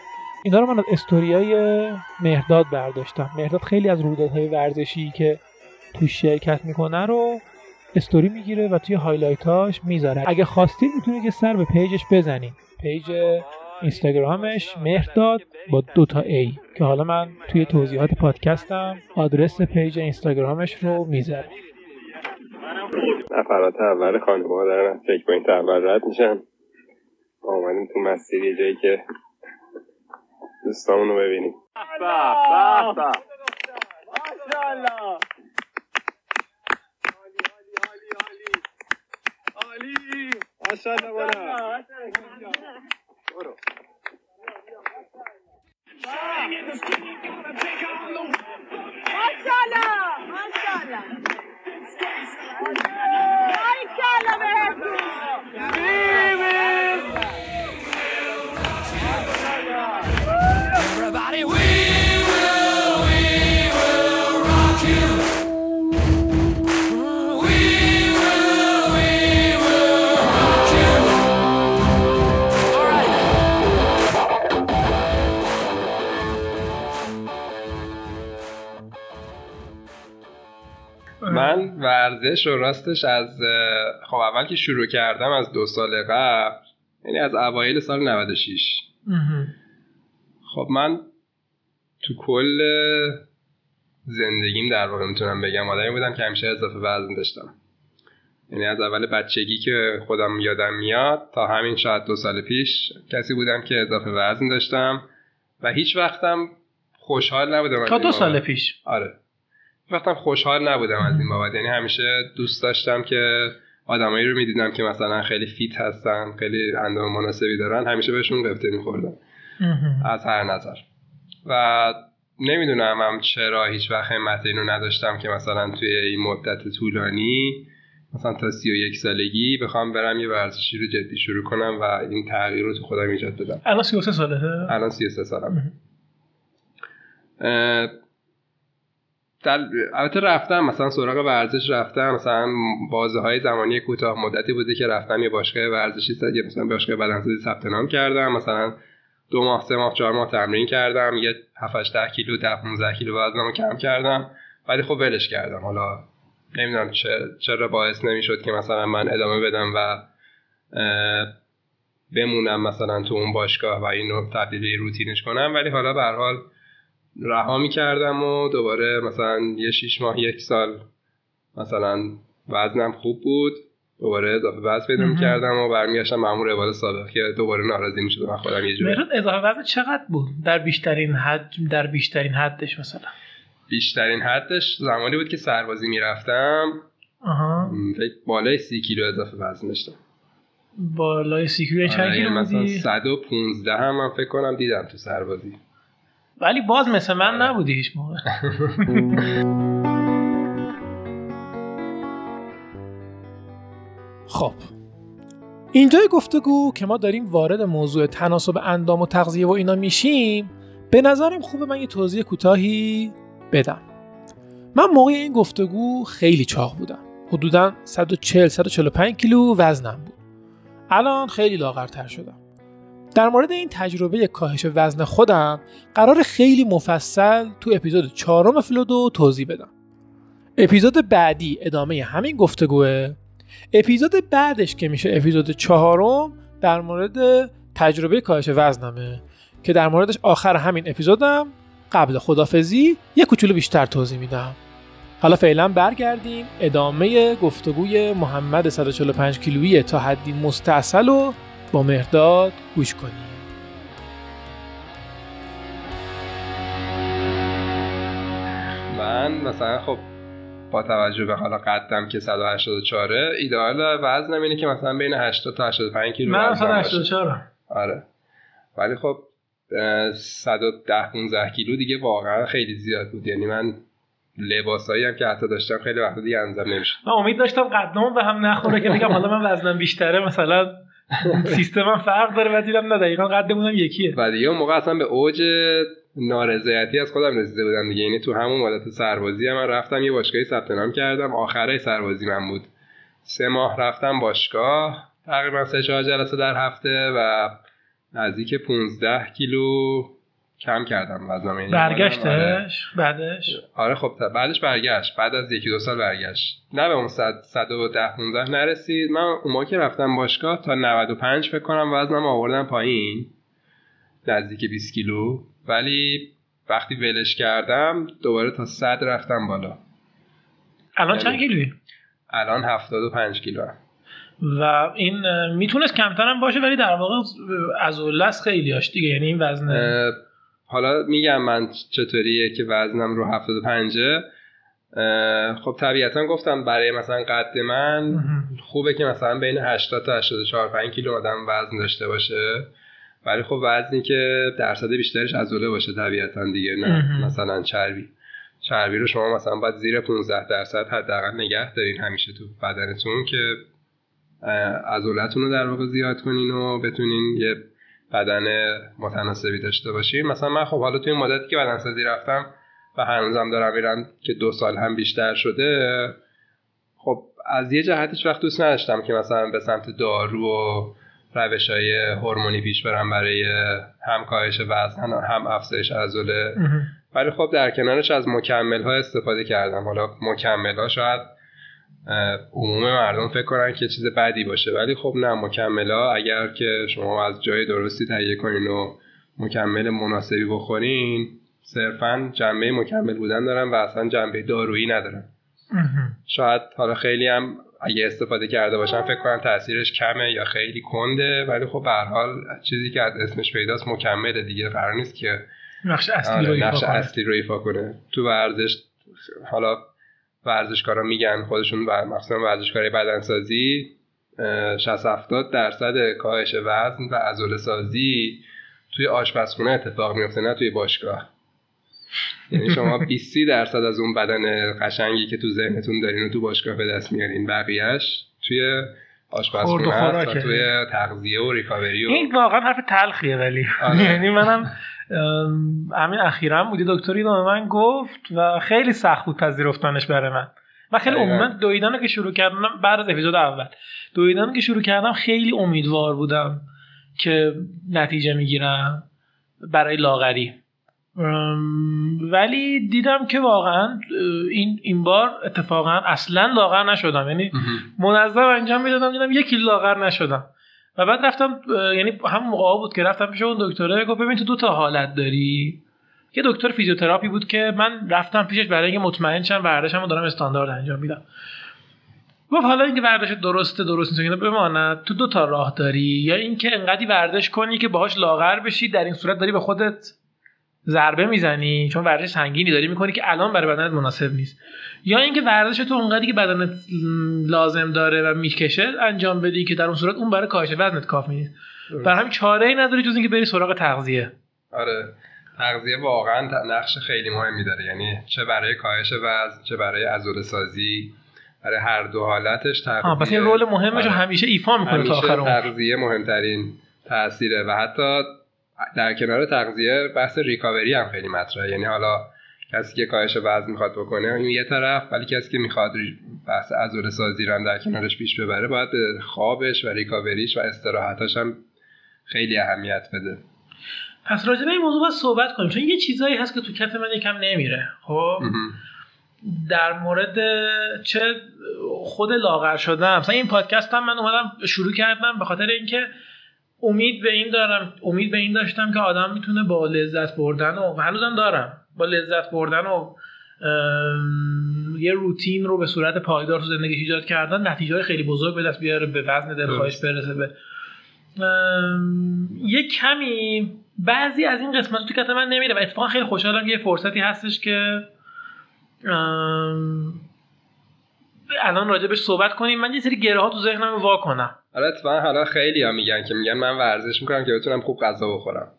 اینا رو من از استوریای مهرداد برداشتم. مهرداد خیلی از رویدادهای ورزشی که تو شرکت می‌کنه رو استوری می‌گیره و توی highlight اش می‌ذاره. اگه خواستید می‌تونید یه سر به page ش بزنید page اینستاگرامش مهرداد با دو تا e که حالا من توی توضیحات پادکستم آدرس page اینستاگرامش رو می‌ذارم.
نفرات اول خانوما دارن از check point اول رد میشن. ما اومدیم تو مسیر یه جایی که دوستامون رو ببینیم
ماشاءالله.
ورزش رو راستش از خب اول که شروع کردم از دو سال قبل یعنی از اوایل سال 96 خب من تو کل زندگیم در واقع می‌تونم بگم آدمی بودم که همیشه اضافه وزن داشتم. یعنی از اول بچگی که خودم یادم میاد تا همین شاید دو سال پیش کسی بودم که اضافه وزن داشتم و هیچ وقتم خوشحال نبودم
تا دو سال. پیش.
آره. وقتم خوشحال نبودم از این بابت. یعنی همیشه دوست داشتم که آدمایی رو می‌دیدم که مثلا خیلی فیت هستن خیلی اندام مناسبی دارن همیشه بهشون قبطه میخوردم. از هر نظر. و نمی‌دونم هم چرا هیچ وقت همت اینو نداشتم که مثلا توی این مدت طولانی مثلا تا سی و یک سالگی بخوام برم یه ورزشی رو جدی شروع کنم و این تغییر رو تو خودم ایجاد بدم.
الان 33 ساله؟
الان 33 سالم. اه، در البته رفتم مثلا سراغ ورزش رفتم مثلا بازه های زمانی کوتاه مدتی بوده که رفتم یه باشگاه ورزشی س- یه مثلا باشگاه بدنسازی ثبت نام کردم مثلا دو ماه سه ماه چهار ماه تمرین کردم یه 7 ده کیلو ده 15 کیلو وزنم رو کم کردم ولی خب ولش کردم. حالا نمی‌دونم چرا باعث نمی‌شد که مثلا من ادامه بدم و بمونم مثلا تو اون باشگاه و اینو تبدیل روتینش کنم ولی حالا به حال رها می‌کردم و دوباره مثلا یه شیش ماه یک سال مثلا وزنم خوب بود. دوباره اضافه وزن پیدا. می‌کردم و برمیگشتم به همون روال سابق که دوباره ناراضی می‌شدم. من خودم یه جوری.
اضافه وزن چقدر بود؟ در بیشترین حد در بیشترین حدش مثلا؟
بیشترین حدش زمانی بود که سربازی می‌رفتم.
آها.
فکر بالای سی کیلو اضافه وزن داشتم.
بالای سی کیلو چند
آره،
کیلو
مثلا
بودی
115 هم من فکر کنم دیدم تو سربازی.
ولی باز مثل من
آره.
نبودی هیچ موقع. خب. اینجای گفتگو که ما داریم وارد موضوع تناسب اندام و تغذیه و اینا میشیم به نظرم خوبه من یه توضیح کوتاهی بدم. من موقع این گفتگو خیلی چاق بودم. حدودا 140 145 کیلو وزنم بود. الان خیلی لاغرتر شدم. در مورد این تجربه کاهش وزن خودم قرار خیلی مفصل تو اپیزود چهارم فلودو توضیح بدم. اپیزود بعدی ادامه همین گفتگوه. اپیزود بعدش که میشه اپیزود چهارم در مورد تجربه کاهش وزنمه که در موردش آخر همین اپیزودم قبل خدافزی یه کوچولو بیشتر توضیح میدم. حالا فعلا برگردیم ادامه گفتگوی محمد 145 کیلویی تا حدی مستاصل و با مهرداد گوش کنیم.
من مثلا خب با توجه به حالا قدم که 184 ایدئال وزنم اینه که مثلا بین 80 تا 85 کیلو
من
باشه.
184
آره. ولی خب اه، 110 15 کیلو دیگه واقعا خیلی زیاد بود. یعنی من لباسایی هم که حتی داشتم خیلی وقت دیگه انجام نمی‌شد.
من امید داشتم قدمم به هم نخوره که بگم حالا من وزنم بیشتره مثلا سیستمم فرق داره و دیدم نه دقیقا قدمونم یکیه.
و دیگه اون موقع اصلا به اوج نارضایتی از خودم رسیده بودم دیگه. یعنی تو همون مدت سربازی هم من رفتم یه باشگاهی ثبت نام کردم. آخرای سربازی من بود. سه ماه رفتم باشگاه. تقریبا سه چهار جلسه در هفته و نزدیک 15 کیلو کم کردم وزنم یعنی آره.
برگشتش بعدش؟
آره خب بعدش برگشت. بعد از یکی دو سال برگشت. نه به اون صد صد و ده 15 نرسید. من اون موقع که رفتم باشگاه تا 95 فکر کنم وزنم آوردم پایین. نزدیک 20 کیلو. ولی وقتی ولش کردم دوباره تا 100 رفتم بالا.
الان. چند کیلویی؟
الان 75 کیلو هم.
و این می‌تونست کمتر هم باشه ولی در واقع از است خیلی هاش دیگه. یعنی این وزن
حالا میگم من چطوریه که وزنم رو 75 اه، خب طبیعتا گفتم برای مثلا قد من. خوبه که مثلا بین 80 تا 84 5 کیلو آدم وزن داشته باشه ولی خب وزنی که درصد بیشترش عضله باشه طبیعتا دیگه نه. مثلا چربی چربی رو شما مثلا باید زیر 15 درصد حداقل نگه دارین همیشه تو بدنتون که عضلتون رو در واقع زیاد کنین و بتونین یه بدن متناسبی داشته باشین مثلا من خب حالا توی این مدتی که بدنسازی رفتم و هنوزم دارم میرم که دو سال هم بیشتر شده خب از یه جهتش وقت دوست نداشتم که مثلا به سمت دارو و روش های هورمونی پیش برم برای هم کاهش وزن هم افزایش عضله. ولی خب در کنارش از مکمل ها استفاده کردم. حالا مکمل ها شاید عموم مردم فکر کنن که چیز بدی باشه ولی خب نه مکمل ها اگر که شما از جای درستی تهیه کنین و مکمل مناسبی بخورین صرفا جنبه مکمل بودن دارن و اصلا جنبه دارویی ندارن. شاید حالا خیلی هم اگه استفاده کرده باشن فکر کنم تاثیرش کمه یا خیلی کنده ولی خب به حال چیزی که از اسمش پیداست مکمله دیگه قرار نیست که
نقش اصلی رو
آره،. اصلی رو ایفا کنه تو ورزش حالا ورزشکارا میگن خودشون و مخصوصا ورزشکارای بدنسازی اه، 60 70 درصد کاهش وزن و عضله سازی توی آشپزخونه اتفاق میفته نه توی باشگاه یعنی شما 20 درصد از اون بدن قشنگی که تو ذهنتون دارین و تو باشگاه به دست میارین بقیهش توی آشپزخونه
و
هست و
خوراکه.
توی تغذیه و ریکاوری و
این واقعا حرف تلخیه ولی
آره.
یعنی منم همین اخیرا بودی دکتر اینو به من گفت و خیلی سخت بود پذیرفتنش برای من من خیلی. عموما دویدن رو که شروع کردم بعد از اپیزود اول دویدن رو که شروع کردم خیلی امیدوار بودم که نتیجه می‌گیرم برای لاغری ولی دیدم که واقعا این این بار اتفاقا اصلا لاغر نشدم یعنی. منظم انجام می‌دادم دیدم یک کیلو لاغر نشدم و بعد رفتم یعنی همون موقع بود که رفتم پیش اون دکتره گفت ببین تو دو تا حالت داری. یه دکتر فیزیوتراپی بود که من رفتم پیشش برای اینکه مطمئن شم ورزشمو دارم استاندارد انجام میدم. گفت حالا اینکه ورزش درسته درست نیست بماند تو دو تا راه داری؟ یا اینکه انقدی ورزش کنی که باهاش لاغر بشی در این صورت داری به خودت ضربه می‌زنی چون ورزش سنگینی داری می‌کنی که الان برای بدنت مناسب نیست. یا اینکه ورزش تو اونقدری که بدنت لازم داره و می‌کشه انجام بدی که در اون صورت اون برای کاهش وزنت کافی نیست برای همین چاره ای نداری جز اینکه بری سراغ تغذیه.
آره. تغذیه واقعا نقش خیلی مهمی داره. یعنی چه برای کاهش وزن چه برای عضله سازی برای هر دو حالتش تغذیه.
آه پس این رول مهمش رو
آره.
همیشه ایفا می‌کنه تا آخر
تغذیه مهمترین تاثیره و حتی در کنار تغذیه بحث ریکاوری هم خیلی مطرحه. یعنی حالا کسی که کاهش وزن می‌خواد بکنه این یه طرف ولی کسی که می‌خواد بحث عضله سازی رو هم در کنارش پیش ببره باید خوابش و ریکاوریش و استراحتاش هم خیلی اهمیت بده.
پس راجع به این موضوع باید صحبت کنیم چون یه چیزایی هست که تو کف من یکم نمیره خب. در مورد چه خود لاغر شدم. مثلا این پادکست هم من اومدم شروع کردم به خاطر اینکه امید به این دارم امید به این داشتم که آدم می‌تونه با لذت بردن و هنوزم دارم. با لذت بردن و یه روتین رو به صورت پایدار تو زندگیش ایجاد کردن نتیجه های خیلی بزرگ به دست بیاره به وزن دلخواهش برسه به. یه کمی بعضی از این قسمت تو کت من نمیره و اتفاقا خیلی خوشحالم که یه فرصتی هستش که الان راجبش صحبت کنیم. من یه سری گره ها تو ذهنم وا کنم.
حالا اتفاقا حالا خیلی ها میگن که میگن من ورزش می‌کنم که بتونم خوب غذا بخورم.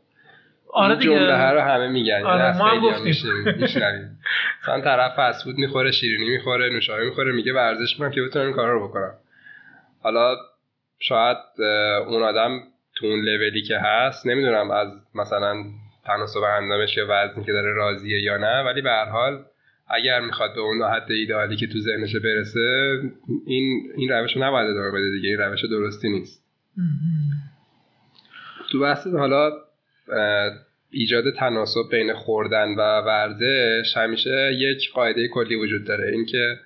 آره دیگه.
جمله ها رو همه میگن.
آره،
یعنی
ما هم گفتیم.
مثلا طرف فست فود می‌خوره شیرینی می‌خوره نوشابه می‌خوره میگه ورزش می‌کنم که بتونم این کارا رو بکنم. حالا شاید اون آدم تو اون لولی که هست نمی‌دونم از مثلا تناسب اندامش یا وزنی که داره راضیه یا نه ولی به هر حال اگر می‌خواد به اون حد ایدئالی که تو ذهنش برسه این این روش رو نباید ادامه بده دیگه این روش درستی نیست. تو بحث حالا ایجاد تناسب بین خوردن و ورزش همیشه یک قاعده کلی وجود داره. اینکه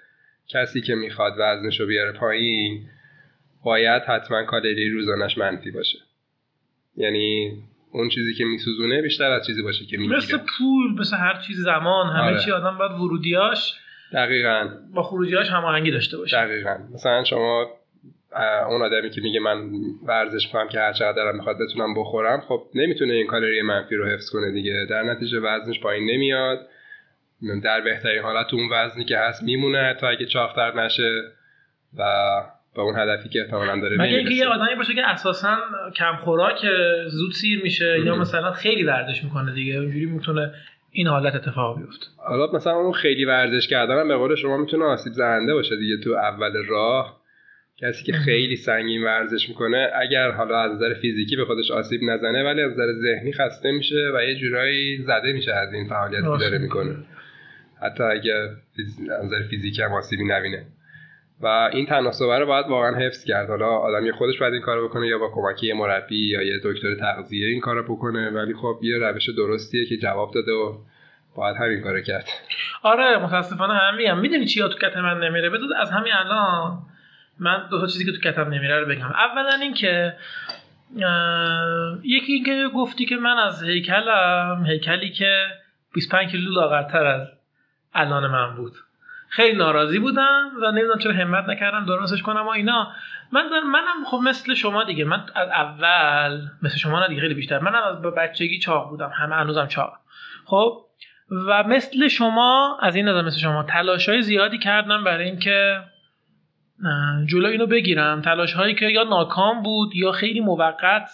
کسی که می‌خواد وزنش رو بیاره پایین باید حتما کالری روزانش منفی باشه. یعنی اون چیزی که میسوزونه بیشتر از چیزی باشه که
مثل
می‌گیره
پول مثل هر چیز زمان همه
آره.
چی آدم باید ورودیاش
دقیقا.
با خروجیاش هماهنگی داشته باشه.
دقیقا. مثلا شما اون آدمی که میگه من ورزش کنم که هر چقدر دارم می‌خواد بتونم بخورم خب نمی‌تونه این کالری منفی رو حفظ کنه دیگه. در نتیجه وزنش پایین نمیاد. در بهترین حالت اون وزنی که هست میمونه تا اگه چاقتر نشه و به اون هدفی که احتمالاً داره
مگه اینکه. یه آدمی باشه که اساسا کم خوراک زود سیر میشه یا. مثلا خیلی ورزش می‌کنه دیگه. اونجوری می‌تونه این حالت اتفاق بیفته.
حالا مثلا اون خیلی ورزش کردن هم به قول شما می‌تونه آسیب زننده باشه دیگه تو اول راه. کسی که خیلی سنگین ورزش می‌کنه اگر حالا از نظر فیزیکی به خودش آسیب نزنه ولی از نظر ذهنی خسته میشه و یه جورایی زده میشه از این فعالیتی که داره می‌کنه. حتی فیز- از نظر فیزیکی هم آسیبی نبینه. و این تناسبه رو باید واقعا حفظ کرد. حالا آدم یا خودش باید این کارو بکنه یا با کمک یه مربی یا یه دکتر تغذیه این کارو بکنه. ولی خب یه روش درستیه که جواب داده و باید همین کارو کرد.
آره متاسفانه هم میگم می‌دونی چیا تو کت من نمیره؟ بذار از همین الان من دو تا چیزی که تو کتم نمیره رو بگم. اولا اینکه یکی اینکه گفتی که من از هیکلم هیکلی که 25 کیلو لاغرتر از الان من بود. خیلی ناراضی بودم و نمی‌دونم چرا همت نکردم درستش کنم و اینا. من منم خب مثل شما دیگه. من از اول مثل شما نه دیگه خیلی بیشتر. منم از بچگی چاق بودم. همه هنوزم چاق. خب؟ و مثل شما از این نظر مثل شما تلاش های زیادی کردم برای اینکه جلو اینو بگیرم. تلاش هایی که یا ناکام بود یا خیلی موقت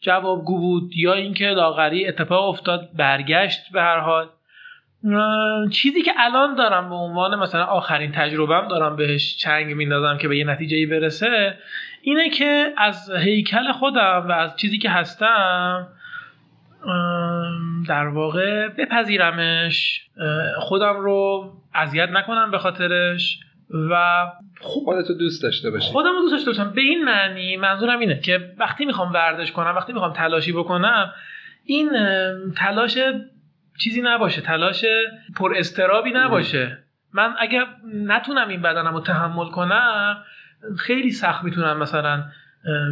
جوابگو بود یا اینکه لاغری اتفاق افتاد برگشت به هر حال. چیزی که الان دارم به عنوان مثلا آخرین تجربهم دارم بهش چنگ میندازم که به یه نتیجه برسه اینه که از هیکل خودم و از چیزی که هستم در واقع بپذیرمش. خودم رو اذیت نکنم به خاطرش و خوب
خودتو دوست داشته باشی.
خودم رو دوست داشته باشم. به این معنی منظورم اینه که وقتی می‌خوام ورزش کنم وقتی می‌خوام تلاشی بکنم این تلاش چیزی نباشه تلاش پر استرابی نباشه. من اگر نتونم این بدنم رو تحمل کنم خیلی سخت می‌تونم مثلا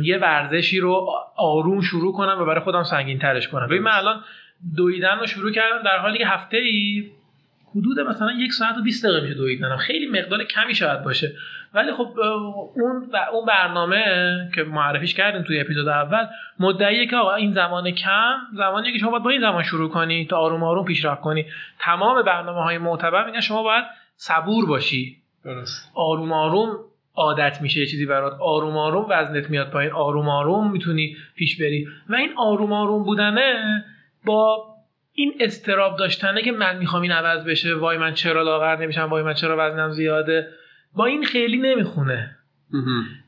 یه ورزشی رو آروم شروع کنم و برای خودم سنگین ترش کنم. ببین من الان دویدن رو شروع کردم در حالی که هفته ای حدود مثلا یک ساعت و 20 دقیقه میشه دویدنم خیلی مقدار کمی شاید باشه. ولی خب اون اون برنامه که معرفیش کردیم توی اپیزود اول مدعیه که آقا این زمان کم زمانیه که شما باید با این زمان شروع کنی تا آروم آروم پیشرفت کنی. تمام برنامه های معتبر میگن شما باید صبور باشی.
درست.
آروم آروم عادت میشه یه چیزی برات. آروم آروم وزنت میاد پایین. آروم آروم می‌تونی پیش بری. و این آروم آروم بودنه با این استراب داشتنه که من می‌خوام این عوض بشه. وای من چرا لاغر نمیشم؟ وای من چرا وزنم زیاده؟ با این خیلی نمی‌خونه.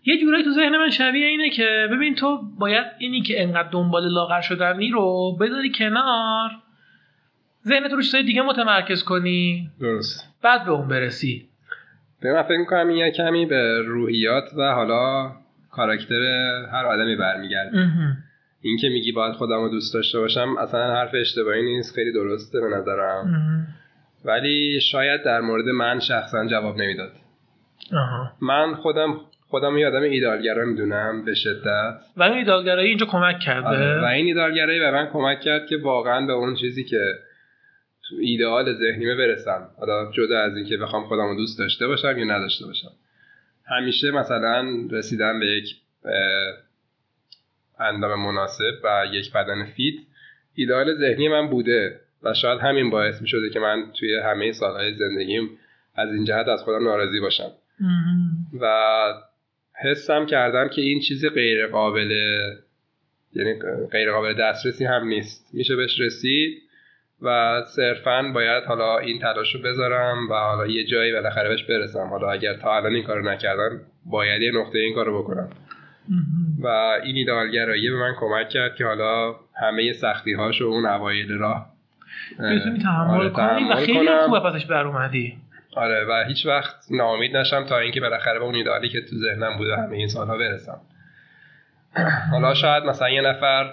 یه جورایی تو ذهن من شبیه اینه که ببین تو باید اینی که انقدر دنبال لاغر شدنی رو بذاری کنار. ذهنت رو چیزای دیگه متمرکز کنی.
درست.
بعد به اون برسی.
به من فکر می‌کنم این یه کمی به روحیات و حالا کاراکتر هر آدمی برمیگرده. این که میگی باید خودم رو دوست داشته باشم اصلا حرف اشتباهی نیست خیلی درسته به نظرم. ولی شاید در مورد من شخصا جواب نمی‌داد. من خودم خودم یه آدم ایدالگرا می‌دونم به شدت.
و این ایدالگرایی اینجا کمک کرده؟
آره. و این ایدالگرایی به من کمک کرد که واقعا به اون چیزی که تو ایدئال ذهنیمه برسم. حالا جدا از اینکه بخوام خودم رو دوست داشته باشم یا نداشته باشم. همیشه مثلا رسیدن به یک اندام مناسب و یک بدن فیت ایدئال ذهنی من بوده و شاید همین باعث می شده که من توی همه سالهای زندگیم از این جهت از خودم ناراضی باشم. و حسم کردم که این چیز غیر قابل یعنی غیر قابل دسترسی هم نیست. میشه بهش رسید و صرفا باید حالا این تلاش رو بذارم و حالا یه جایی بالاخره بهش برسم. حالا اگر تا الان این کارو نکردم باید یه نقطه این کارو بکنم. و این ایدالگرایی به من کمک کرد که حالا همه سختی هاشو اون اوایل راه
بتونی تحمل
آره،
کنی و خیلی
کنم.
خوب پسش بر اومدی.
آره و هیچ وقت ناامید نشم تا اینکه بالاخره به اون ایدالی که تو ذهنم بوده همه این سالها برسم. حالا شاید مثلا یه نفر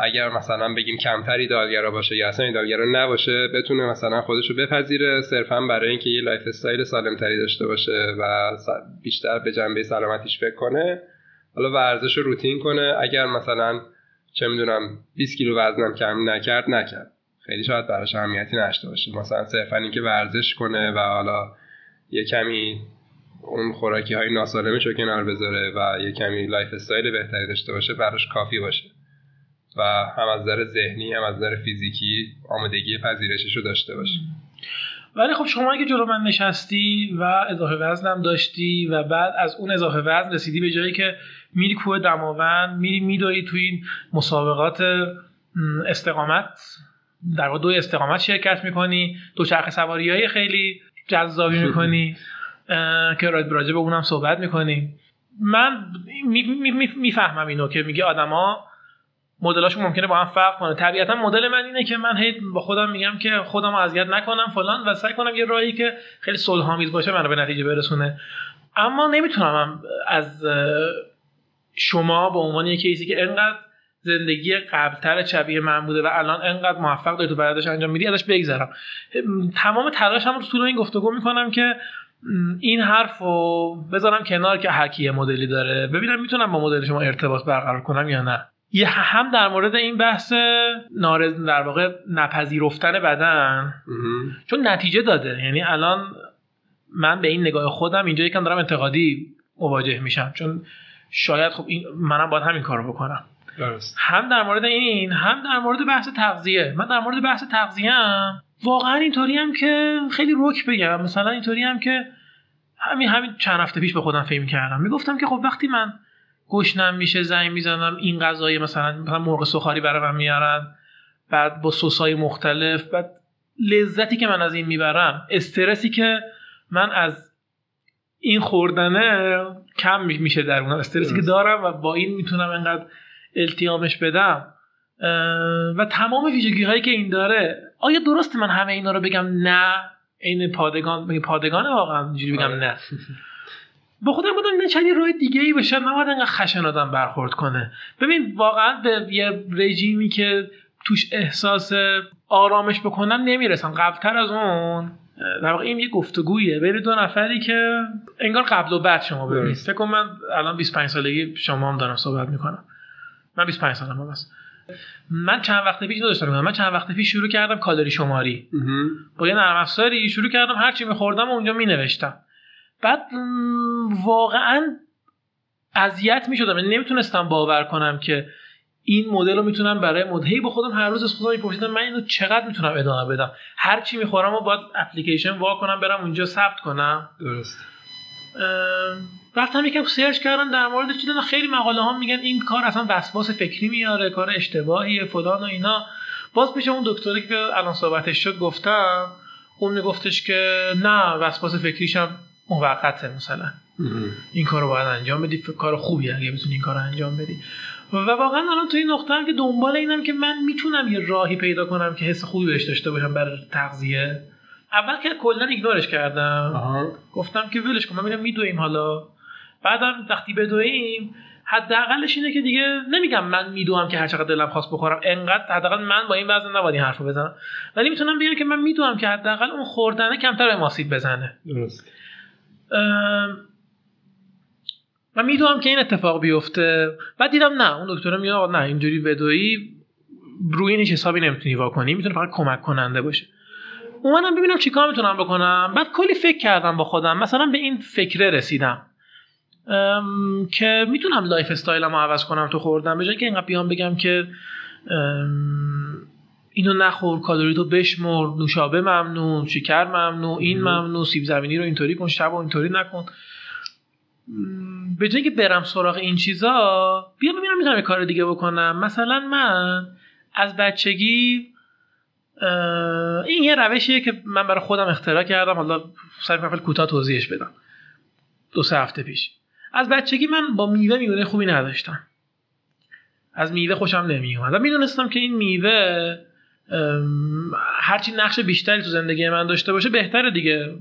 اگر مثلا بگیم کمتر ایده‌آل‌گرا باشه یا اصلا ایده‌آل‌گرا نباشه بتونه مثلا خودش رو بپذیره. صرفا برای اینکه یه lifestyle سالمتری داشته باشه و بیشتر به جنبه سلامتیش فکر کنه. حالا ورزش رو روتین کنه. اگر مثلا چه می‌دونم 20 کیلو وزنم کم نکرد نکرد. خیلی شاید براش اهمیتی نداشته باشه. مثلا صرفا اینکه ورزش کنه و حالا یه کمی اون خوراکی های ناسالمش رو کنار بذاره و یه کمی lifestyle بهتری داشته باشه براش کافی باشه. و هم از نظر ذهنی هم از نظر فیزیکی آمادگی پذیرشش رو داشته باشه.
ولی خب شما اگه جلو من نشستی و اضافه وزنم داشتی و بعد از اون اضافه وزن رسیدی به جایی که میری کوه دماوند میری میدوی تو این مسابقات استقامت. در واقع دو استقامت شرکت می‌کنی دو چرخ سواری های خیلی جذابی می‌کنی که راجع به اونم صحبت می‌کنیم من می‌فهمم می می اینو که میگه آدما مدلاشون ممکنه با هم فرق کنه. طبیعتا مدل من اینه که من هی با خودم میگم که خودم رو اذیت نکنم فلان و سعی کنم یه راهی که خیلی صلحآمیز باشه منو به نتیجه برسونه. اما نمی‌تونم از شما به عنوان یه کیسی که انقدر زندگی قبلتر شبیه من بوده و الان انقدر موفق داری تو برداشت انجام میدی ازش بگذرم. تمام تلاشم رو تو طول این گفتگو می‌کنم که این حرف رو بذارم کنار که هر کی یه مدلی داره. ببینم می‌تونم با مدل شما ارتباط برقرار کنم یا نه. یه هم در مورد این بحث نارض در واقع نپذیرفتن بدن. چون نتیجه داده. یعنی الان من به این نگاه خودم اینجا یکم دارم انتقادی مواجه میشم. چون شاید خب این منم باید همین کارو بکنم.
درست.
هم در مورد این هم در مورد بحث تغذیه. من در مورد بحث تغذیه هم واقعا اینطوری هم که خیلی رک بگم. مثلا اینطوری هم که همین همین چند هفته پیش به خودم فکر کردم می‌گفتم که خب وقتی من گشنم میشه زنگ می‌زنم این غذای مثلا مثلا مرغ سوخاری برای من میارن بعد با سسای مختلف بعد لذتی که من از این می‌برم استرسی که من از این خوردنه کم می- میشه در اون استرسی که. دارم و با این می‌تونم انقدر التیامش بدم. و تمام ویژگی هایی که این داره آیا درسته من همه اینا رو بگم؟ نه. عین پادگان مگه پادگانه واقعا اینجوری بگم؟
آره.
نه. با خودم بودم نه چندی راه دیگه ای بشه نباید انقدر خشن آدم برخورد کنه. ببین واقعا به یه رژیمی که توش احساس آرامش بکنم نمی‌رسم. قبلتر از اون در واقع این یه گفتگویه. بین دو نفری که انگار قبل و بعد شما ببینید. فکر کن من الان 25 سالگی شما هم دارم صحبت می‌کنم. من 25 سالم هم هست من چند وقت پیش داشتم من چند وقت پیش شروع کردم کالری شماری. با یه نرم افزاری شروع کردم هر چی میخوردم اونجا مینوشتم. بعد واقعا اذیت می‌شدم. یعنی نمی‌تونستم باور کنم که این مدل رو می‌تونم برای مدهی با خودم هر روز از خودم میپرسیدم من اینو چقدر می‌تونم ادامه بدم؟ هر چی می‌خورم و باید اپلیکیشن وا کنم برم اونجا ثبت کنم.
درست.
رفتم یکم سرچ کردم در مورد دیدم خیلی مقاله ها میگن این کار اصلا وسواس فکری میاره کار اشتباهیه فلان و اینا. باز پیش اون دکتری که الان صحبتش شد گفتم اون میگفتش که نه وسواس فکریش هم موقته مثلا. این کار رو باید انجام بدی کار خوبیه اگه بتونی این کار رو انجام بدی. و واقعا الان تو این نقطه هم که دنبال اینم که من می‌تونم یه راهی پیدا کنم که حس خوبی بهش داشته باشم برای تغذیه. اول که کلا ایگنورش کردم.
آها.
گفتم که ولش کن ما میرم میدویم حالا. بعدم وقتی بدویم حداقلش اینه که دیگه نمیگم من میدوام که هر چقدر دلم خواست بخورم. انقدر حداقل من با این وزن نباید این حرفو بزنم. ولی می‌تونم بگم که من میدوام که حداقل اون خوردنه کمتر به آسیب بزنه.
درست.
من می‌دونم که این اتفاق بیفته. بعد دیدم نه اون دکتر میگه آقا نه اینجوری بدویی روی این هیچ حسابی نمی‌تونی واکنی می‌تونه فقط کمک کننده باشه. اومدم ببینم چیکار می‌تونم بکنم. بعد کلی فکر کردم با خودم. مثلا به این فکره رسیدم. که می‌تونم lifestyle م رو عوض کنم تو خوردن به جای که اینقدر بیام بگم که اینو نخور کالریتو بشمر نوشابه ممنوع شکر ممنوع این ممنوع سیب زمینی رو اینطوری کن شب رو اینطوری نکن. به جای که برم سراغ این چیزا بیا ببینم می‌تونم کار دیگه بکنم. مثلا من از بچگی این یه روشیه که من برای خودم اختراع کردم حالا کنم خیلی کوتاه توضیحش بدم. دو سه هفته پیش. از بچگی من با میوه میونه خوبی نداشتم. از میوه خوشم نمیومد و می‌دونستم که این میوه هرچی نقش بیشتری تو زندگی من داشته باشه بهتره دیگه.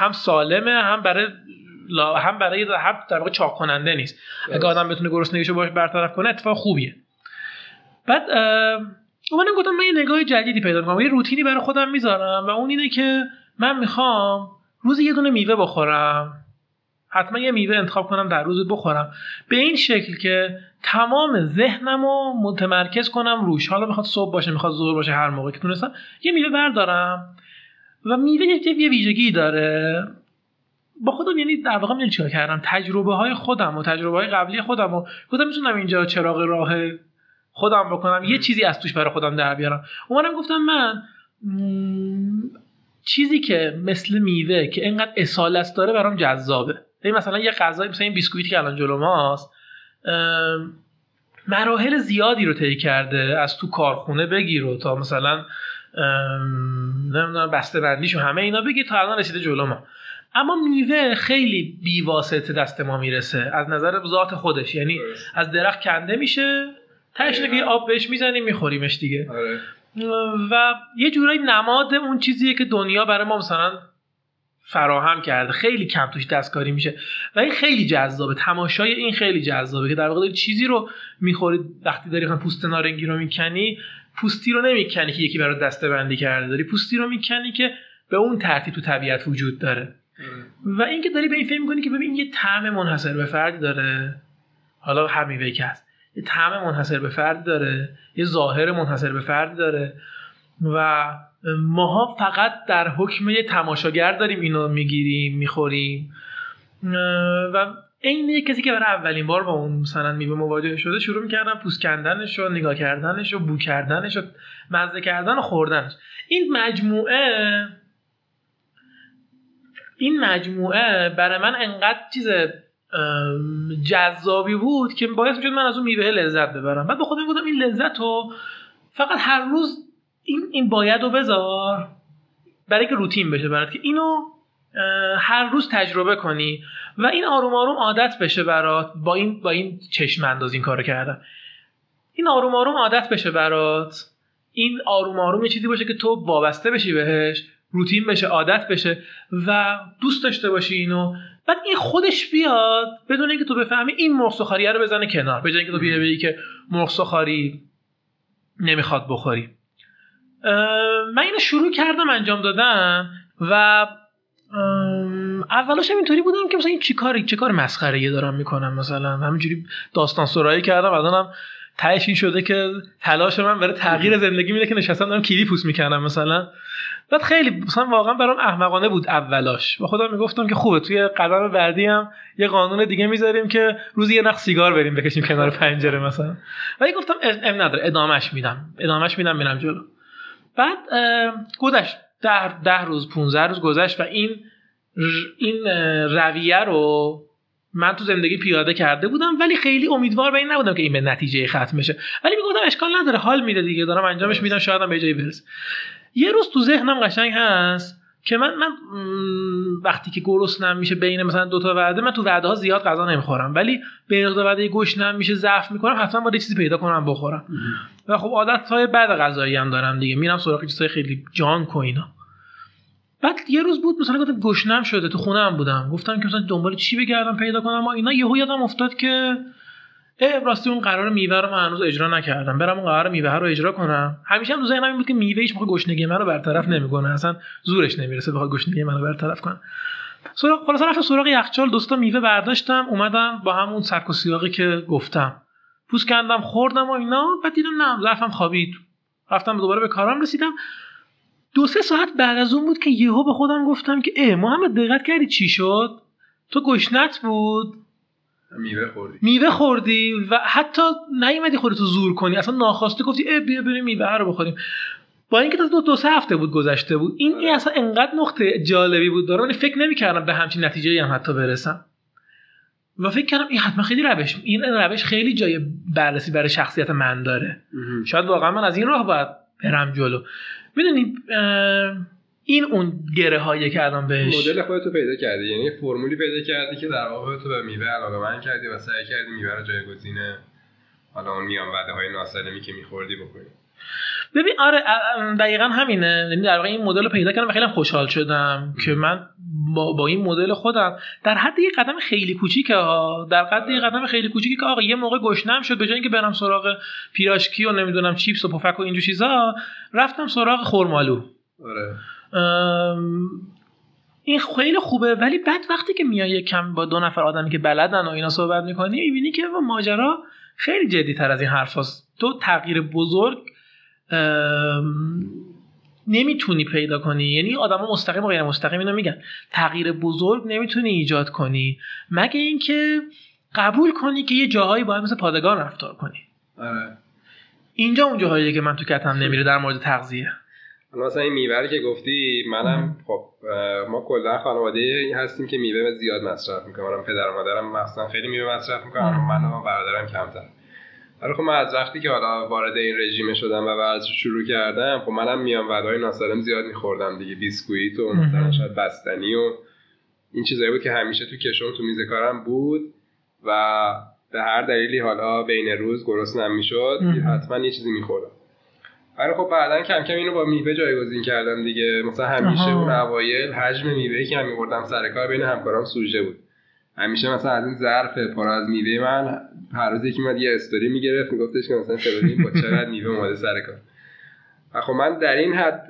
هم سالمه هم برای لا- هم برای هم در واقع چاق کننده نیست. اگه آدم بتونه گرسنگیشو باش برطرف کنه اتفاق خوبیه. بعد اومدم گفتم من یه نگاه جدیدی پیدا کنم یه روتینی برای خودم می‌ذارم و اون اینه که من می‌خوام روزی یه دونه میوه بخورم. حتما یه میوه انتخاب کنم در روز بخورم. به این شکل که تمام ذهنم رو متمرکز کنم روش. حالا می‌خواد صبح باشه می‌خواد ظهر باشه هر موقع که تونستم یه میوه بردارم. و میوه یه ویژگی داره. با خودم یعنی در واقع می‌دونی چیکار کردم؟ تجربه های خودم و تجربه های قبلی خودم و گفتم می‌تونم اینجا چراغ راه خودم بکنم. یه چیزی از توش برای خودم در بیارم. اومدم گفتم من چیزی که مثل میوه که اینقدر اصالت داره برام جذابه. ببین مثلا یه غذای مثلا این بیسکویتی که الان جلو ماست مراحل زیادی رو طی کرده از تو کارخونه بگیر و تا مثلا نمی‌دونم بسته بندیش و همه اینا بگیر تا الان رسیده جلو ما. اما میوه خیلی بیواسطه دست ما می‌رسه. از نظر ذات خودش. یعنی از درخت کنده میشه اینه که آب بهش می‌زنیم میخوریمش دیگه.
آره.
و یه جورایی نماد اون چیزیه که دنیا برای ما مثلا فراهم کرده. خیلی کم توش دستکاری میشه. و این خیلی جذابه. تماشای این خیلی جذابه که در واقع چیزی رو می‌خوری. وقتی داری پوست نارنگی رو می‌کنی پوستی رو نمی‌کنی که یکی برات دسته بندی کرده داری. پوستی رو می‌کنی که به اون ترتیب تو طبیعت وجود داره. و اینکه داری به این فکر می‌کنی که ببین یه طعم منحصر به فردی داره. حالا هر میوه که هست. یه طعم منحصر به فردی داره. یه ظاهر منحصر به فردی داره. و ماها فقط در حکم یه تماشاگر داریم اینو می‌گیریم می‌خوریم. و عین کسی که برای اولین بار با اون مثلا میوه مواجه شده شروع می‌کردن پوست کندنش و نگاه کردنش و بو کردنش و مزه کردن و خوردنش. این مجموعه این مجموعه برای من انقدر چیز جذابی بود که باعث می‌شد من از اون میوه لذت ببرم. بعد به خودم گفتم این لذت رو فقط هر روز این این باید رو بذار برای که روتین بشه برات که اینو هر روز تجربه کنی. و این آروم آروم عادت بشه برات. با این با این چشم انداز این کارو کردم این آروم آروم عادت بشه برات. این آروم آروم چیزی باشه که تو وابسته بشی بهش روتین بشه عادت بشه و دوست داشته باشی اینو. بعد این خودش بیاد بدون اینکه تو بفهمی این مرغ رو بزنه کنار. به اینکه تو بیای بگی که مرغ نمی‌خواد بخوری. من اینو شروع کردم انجام دادن و اولش هم اینطوری بودم که مثلا این چی کاری چه کار مسخره دارم می‌کنم مثلا؟ همینجوری داستان سرایی کردم الانم تهش این شده که تلاش من برای تغییر زندگی میده که نشستم دارم کیوی پوست می‌کنم مثلا. بعد خیلی مثلا واقعا برام احمقانه بود اولاش و خودم می‌گفتم که خوبه توی قدم بعدی هم یه قانون دیگه می‌ذاریم که روزی یه نخ سیگار بریم بکشیم کنار پنجره مثلا. ولی گفتم ام نداره ادامش میدم ادامش میدم میرم جلو. بعد گذشت ده, ده روز 15 روز گذشت و این این رویه رو من تو زندگی پیاده کرده بودم ولی خیلی امیدوار به این نبودم که این به نتیجه ختم بشه. ولی می‌گفتم اشکال نداره حال میده دیگه دارم انجامش میدم شاید هم به جایی برسه یه روز تو ذهنم قشنگ هست که من من وقتی که گرسنم میشه بین مثلا دو تا وعده من تو وعده ها زیاد غذا نمی‌خورم ولی بین دو وعده گشنم میشه ضعف می‌کنم حتما باید چیزی پیدا کنم بخورم. و خب عادت های بعد غذایی هم دارم دیگه. میرم سراغ چیزای خیلی جان و اینا. بعد یه روز بود مثلا گفتم گشنم شده تو خونه هم بودم. گفتم که مثلا دنبال چی بگردم پیدا کنم؟ و اینا یهو یادم افتاد که اه راستی اون قرار میوه رو من هنوز اجرا نکردم. برم اون قرار میوه رو اجرا کنم. همیشه هم تو ذهنم این بود که میوه هیچ موقع گشنگی منو برطرف نمی‌کنه. اصلا زورش نمی‌رسه بخواد گشنگی منو برطرف کنه. سراغ خلاص رفتم سراغ یخچال دوستا میوه برداشتم اومدم با همون سبک و سیاقی که گفتم. پوست کندم خوردم و اینا بعد دیدم نه ظرفم خوابید. رفتم دوباره به کارم رسیدم. دو سه ساعت بعد از اون بود که یهو به خودم گفتم که اه محمد دقت کردی چی شد؟ تو گشنت بود؟
میوه خوردی.
میوه خوردی و حتی نیومدی خودتو زور کنی. اصلا ناخواسته گفتی اه بیا بریم میوه رو بخوریم. با اینکه تا دو, دو سه هفته بود گذشته بود این, این اصلا انقدر نقطه جالبی بود دارم فکر نمی‌کردم به همچین نتیجه هم حتی برسم. و فکر کردم این حتما خیلی روش این روش خیلی جای بررسی برای شخصیت من داره. شاید واقعا من از این راه باید برم جلو. می‌دونی این اون گره هایی که الان بهش
مدل خودتو پیدا کردی یعنی فرمولی پیدا کردی که در واقع تو به میوه علاقه من کردی و سعی کردی میوه رو جایگزین حالا اون میان وعده های ناسالمی که میخوردی بکنی.
ببین آره دقیقا همینه. یعنی در واقع این مدل رو پیدا کردم و خیلی خوشحال شدم که من با, با این مدل خودم در حد یه قدم خیلی کوچیکه ها در حد یه قدم خیلی کوچیکه که آقا یه موقع گشنم شد به جای اینکه برم سراغ پیراشکی و نمی‌دونم چیپس و پفک و اینجور چیزا رفتم سراغ خرمالو
آره.
این خیلی خوبه ولی بعد وقتی که میای کم با دو نفر آدمی که بلدن و اینا صحبت می‌کنی می‌بینی که ماجرا خیلی جدی تر از این حرف هست. تو تغییر بزرگ نمی‌تونی پیدا کنی. یعنی آدما مستقیم و غیر مستقیم اینو میگن. تغییر بزرگ نمی‌تونی ایجاد کنی. مگه اینکه قبول کنی که یه جاهایی باید مثل پادگان رفتار کنی.
آره.
اینجا اون جاهاییه که من تو کتم نمیره در مورد تغذیه.
مثلا این میوه که گفتی منم خب ما کلا خانواده هستیم که میوه زیاد مصرف می‌کنم پدر و مادرم مثلا خیلی میوه مصرف می‌کنم
مم.
من و برادرم کمتر. ولی خب من از وقتی که حالا وارد این رژیم شدم و ورزش شروع کردم خب منم میام وعده‌های ناسالم زیاد میخوردم دیگه بیسکویت و مثلا. شاید بستنی و این چیزایی بود که همیشه تو کشم تو میز کارم بود و به هر دلیلی حالا بین روز گرسنم می‌شد. حتما یه چیزی میخوردم ولی خب بعدا کم کم اینو با میوه جایگزین کردم دیگه مثلا همیشه
آها.
اون اوایل حجم میوه‌ای که من می‌بردم سر کار بین همکارام سوژه بود همیشه مثلا از این ظرف پر از میوه من هر روز یکی میاد یه استوری می‌گرفت میگفتش که مثلا فلانی با چقدر میوه اومده سر کار و خب من در این حد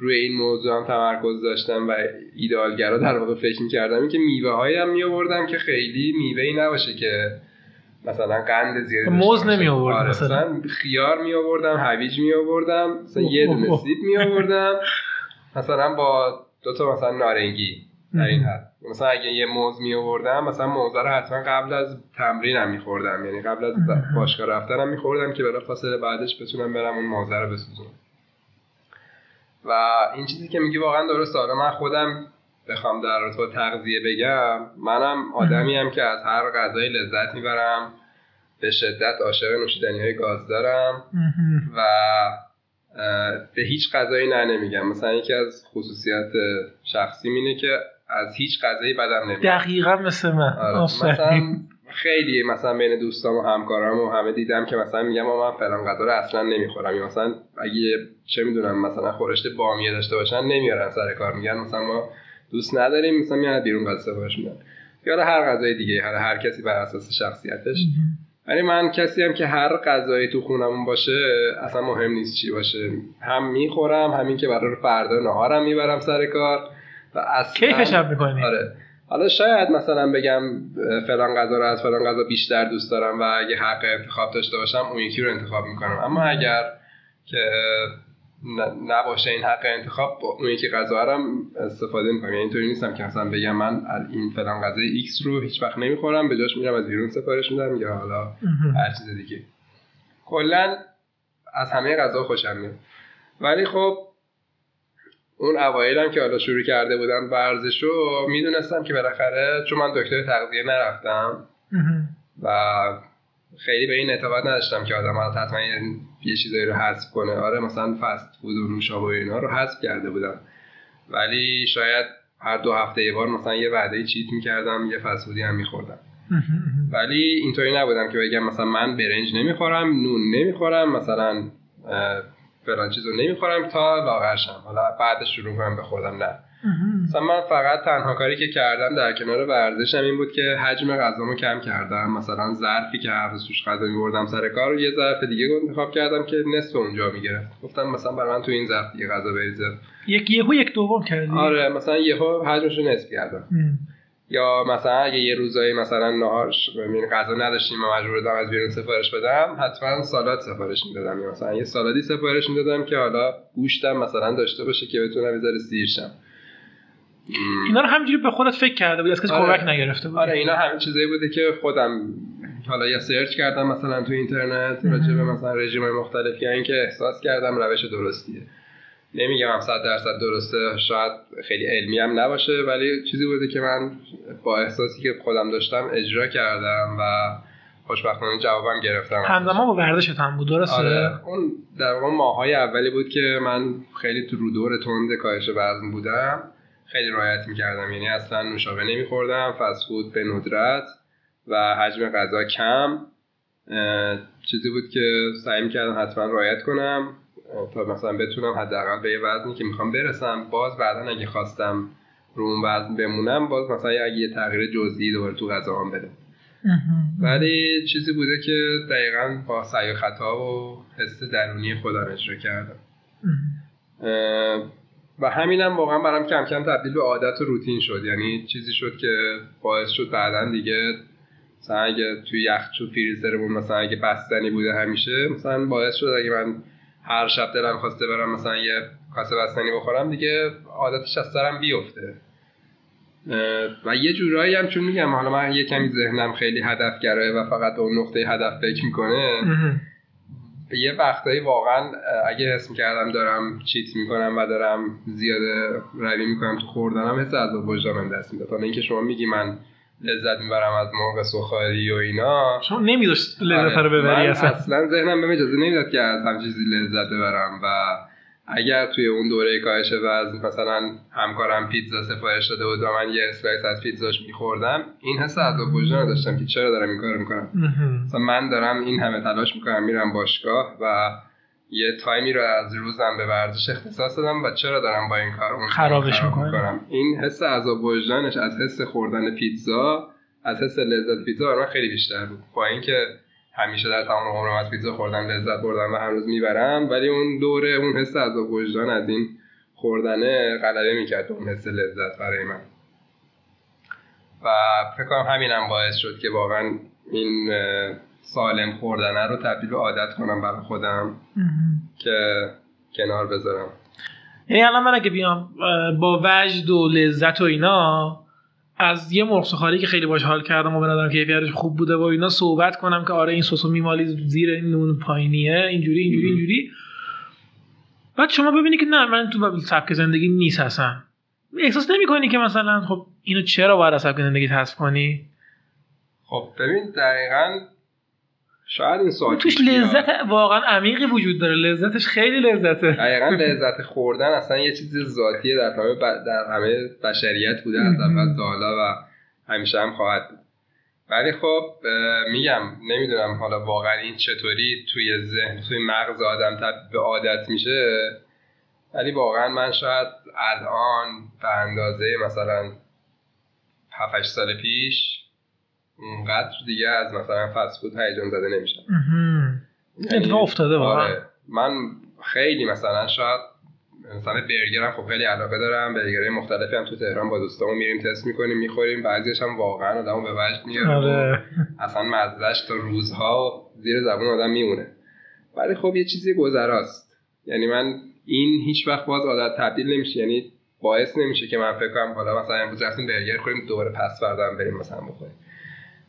روی این موضوع هم تمرکز داشتم و ایدئالگرا در واقع فکر می‌کردم این که میوه هایی هم می‌آوردم که خیلی میوه‌ای نباشه که مثلا قند زیادی
موز. نمی
آره،
مثلا؟
خیار می آوردم هویج می آوردم مثلا یه دونه. سیب می آوردم مثلا با دو تا مثلا نارنگی در این حد مثلا اگه یه موز می آوردم مثلا موزه رو حتما قبل از تمرینم می خوردم یعنی قبل از باشگاه رفتنم می خوردم که بلا فاصله بعدش بتونم برم اون موزه رو بسوزونم. و این چیزی که میگی واقعا درسته. حالا من خودم بخوام در رابطه با تغذیه بگم منم آدمی هم که از هر غذایی لذت می‌برم به شدت عاشق نوشیدنی های گاز دارم و به هیچ غذایی نه نمیگم. مثلا یکی از خصوصیات شخصی اینه که از هیچ غذایی بدم نمیاد.
دقیقا مثل من.
آره. مثلا خیلی مثلا بین دوستام و همکارام و همه دیدم که مثلا میگم من فلان غذا رو اصلا نمی‌خورم. یا مثلا اگه چه می‌دونم مثلا خورشت بامیه داشته باشن نمیارن سر کار. میگن مثلا ما دوست نداریم مثلا میاد بیرون غذا سفارش میدن. یا هر غذای دیگه هر هر کسی بر اساس شخصیتش. ولی من کسی هم که هر غذایی تو خونمون باشه اصلا مهم نیست چی باشه. هم می‌خورم همین که برای فردا نهارم می‌برم سر کار. و اصلا
کیفش هم می‌کنی؟
آره. حالا شاید مثلا بگم فلان غذا رو از فلان غذا بیشتر دوست دارم و اگه حق انتخاب داشته باشم اون یکی رو انتخاب می‌کنم. اما اگر که نباشه این حق انتخاب با اون یکی غذا رو هم استفاده می‌کنم. یعنی اینطوری نیستم که مثلا بگم من از این فلان غذای X رو هیچ وقت نمی‌خورم به جاش میرم از بیرون سفارش میدم یا حالا هر چیز دیگه. کلا از همه غذا خوشم میاد. ولی خب اون اوایلم که حالا شروع کرده بودم ورزش رو می‌دونستم که بالاخره چون من دکتر تغذیه نرفتم و خیلی به این اعتقاد نداشتم که آدم حالا حتما یه- چیزایی رو حذف کنه. آره مثلا فست فود و نوشابه و اینا رو حذف کرده بودم. ولی شاید هر دو هفته یه بار مثلا یه وعده چیت می‌کردم یه فست فودی هم میخوردم. ولی اینطوری نبودم که بگم مثلا من برنج نمی‌خورم نون نمی‌خورم مثلا فلان چیزو نمی‌خورم تا لاغر شم. حالا بعدش شروع کنم به خودم نه. مثلا من فقط تنها کاری که کردم در کنار ورزشم این بود که حجم غذامو کم کردم. مثلا ظرفی که هر روز توش غذا می‌بردم سر کار رو یه ظرف دیگه انتخاب کردم که نصف اونجا می‌گرفت. گفتم مثلا برای من تو این ظرف دیگه غذا بریزه.
یک یهو یک دوم کردی.
آره مثلا یهو حجمش رو نصف کردم.
ام.
یا مثلا اگه یه روزایی مثلا نهار یعنی غذا نداشتیم و مجبور بودم از بیرون سفارش بدم حتما سالاد سفارش می‌دادم. یا مثلا یه سالادی سفارش می‌دادم که حالا گوشتم مثلا داشته باشه که بتونم یه ذره سیر شم. م.
اینا رو همینجوری به خودت فکر کرده بودی از کسی
آره.
کمک نگرفته بودی؟
آره اینا همین چیزایی بوده که خودم حالا یا سرچ کردم مثلا تو اینترنت راجع به مثلا رژیم مختلف یا اینکه احساس کردم روش درستیه. نمیگم هم صد درصد درسته شاید خیلی علمی هم نباشه ولی چیزی بوده که من با احساسی که خودم داشتم اجرا کردم و خوشبختانه جوابم گرفتم.
همزمان با ورزشت هم بود درسته؟
آره. اون در واقع ماهای اولی بود که من خیلی تو رو دور تند کاهش وزن بودم. خیلی رعایت می‌کردم یعنی اصلا نوشابه نمیخوردم فست فود به ندرت و حجم غذا کم. چیزی بود که سعی می‌کردم حتما رعایت کنم. تا مثلا بتونم حداقل به یه وزنی که می‌خوام برسم باز بعدا اگه خواستم رو اون وزن بمونم باز مثلا اگه یه تغییر جزئی دوباره تو غذاام بدم
مهم.
ولی چیزی بوده که دقیقا با سعی و خطا و حس درونی خودم اجرا کردم. و همینم واقعا برام کم کم تبدیل به عادت و روتین شد. یعنی چیزی شد که باعث شد بعدا دیگه مثلا اگه توی یخچال فریزرمون مثلا اگه بستنی بوده همیشه مثلا باعث شد اگه من هر شب دلم خواسته برم مثلا یه کاسه بستنی بخورم دیگه عادتش از سرم بیفته. و یه جورایی هم چون میگم حالا من یه کمی ذهنم خیلی هدفگرایه و فقط به اون نقطه هدف فکر می‌کنه.
مهم.
یه وقتایی واقعا اگه حس می‌کردم دارم چیت می‌کنم و دارم زیاده روی می‌کنم تو خوردنم حس عذاب وجدانم دست می‌داد. حالا اینکه شما میگی من لذت می‌برم از مرغ سوخاری و اینا.
شما نمی‌ذاشت لذت
آره،
رو ببری اصلا.
اصلا ذهنم بهم اجازه نمی‌داد که از همچین چیزی لذت ببرم و اگر توی اون دوره کاهش وزن مثلا همکارم پیتزا سفارش داده بود و من یه slice از پیتزاش میخوردم این حس وجدان رو داشتم که چرا دارم این کارو می‌کنم. مثلا من دارم این همه تلاش می‌کنم میرم باشگاه و یه time ی رو از روزم به ورزش اختصاص دادم و چرا دارم با این کار اون
خرابش
خراب. می‌کنم. این حس عذاب وجدانش از حس خوردن پیتزا از حس لذت پیتزا برای من خیلی بیشتر بود. با اینکه همیشه در تمام عمرم از پیتزا خوردم لذت بردم و هنوز می‌برم ولی اون دوره اون حس عذاب وجدان از این خوردنه غلبه می‌کرد اون حس لذت برای من. و فکر کنم همینم باعث شد که واقعا این سالم خوردنه رو تبدیل به عادت کنم برای خودم. که کنار بذارم.
یعنی الان من اگه بیام با وجد و لذت و اینا از یه مرغ سوخاری که خیلی باش حال کردم و به نظرم کیفیتش خوب بوده و اینا صحبت کنم که آره این سسو میمالی زیر این نون پایینیه اینجوری اینجوری اینجوری. بعد شما ببینی که نه من تو سبک زندگی نیست اصلا. احساس نمی کنی که مثلا خب اینو چرا باید از سبک زندگی حذف کنی؟
خب ببین دقیقا شاید این سوال
توش. لذت واقعا عمیقی وجود داره. لذتش خیلی لذته.
دقیقا لذت خوردن اصلا یه چیز ذاتیه در همه, ب- در همه بشریت بوده از اول تا حالا و همیشه هم خواهد بود. ولی خب میگم نمی‌دونم حالا واقعا این چطوری توی ذهن توی مغز آدم تبدیل به عادت میشه. ولی واقعا من شاید الان به اندازه مثلا 7 سال پیش اونقدر دیگه از مثلا فست فود هیجان زده نمیشم.
اتفاق افتاده واقعا.
آره. من خیلی مثلا شاید مثلا برگرم خب خیلی علاقه دارم برگرهای مختلفی هم تو تهران با دوستامون میریم تست می‌کنیم می‌خوریم. بعضیش هم واقعا آدمو به وجد میاره.
آره.
اصلا مزهش تا روزها زیر زبون آدم میمونه. ولی خب یه چیزی گذراست. یعنی من این هیچ وقت باز عادت تبدیل نمیشه. یعنی باعث نمیشه که من فکر کنم حالا مثلا امروز رفتیم برگر خوریم دوباره پس فردا بریم مثلا بخوریم.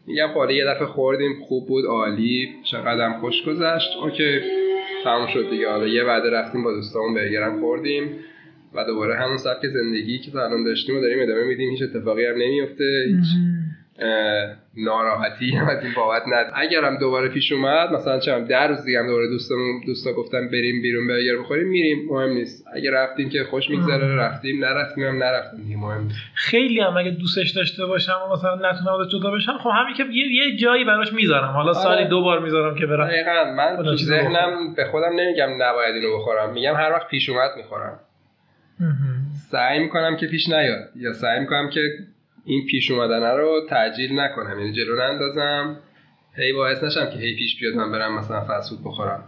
میگم حالا یه دفعه خوردیم خوب بود عالی چقدر هم خوش گذشت. اوکی تموم شد دیگه. حالا یه وعده رفتیم با دوستامون برگرم خوردیم و دوباره همون سبک زندگی که تا الان داشتیم و داریم ادامه میدیم. هیچ اتفاقی هم نمیفته هیچ ناراحتی هم از این بابت ند اگرم دوباره پیش اومد مثلا چم در روز دیگه هم دوباره دوستمون دوستا گفتم بریم بیرون برگر بخوریم میریم. مهم نیست. اگه رفتیم که خوش میگذره رفتیم. نرفتیم هم نرفتیم دیگه مهم نیست.
خیلی هم اگه دوستش داشته باشم و مثلا نتونم ازش جدا بشم خب همین که یه, یه جایی براش می‌ذارم. حالا سالی
آره.
دو بار می‌ذارم که برم.
دقیقا. من تو ذهنم به خودم نمیگم نباید اینو بخورم. میگم هر وقت پیش اومد می‌خورم. سعی می‌کنم که پیش نیاد. یا سعی می‌کنم که این پیش اومدنه رو تعجیل نکنم. یعنی جلو نندازم. هی باعث نشم که هی پیش بیاد من برم مثلا فسود بخورم.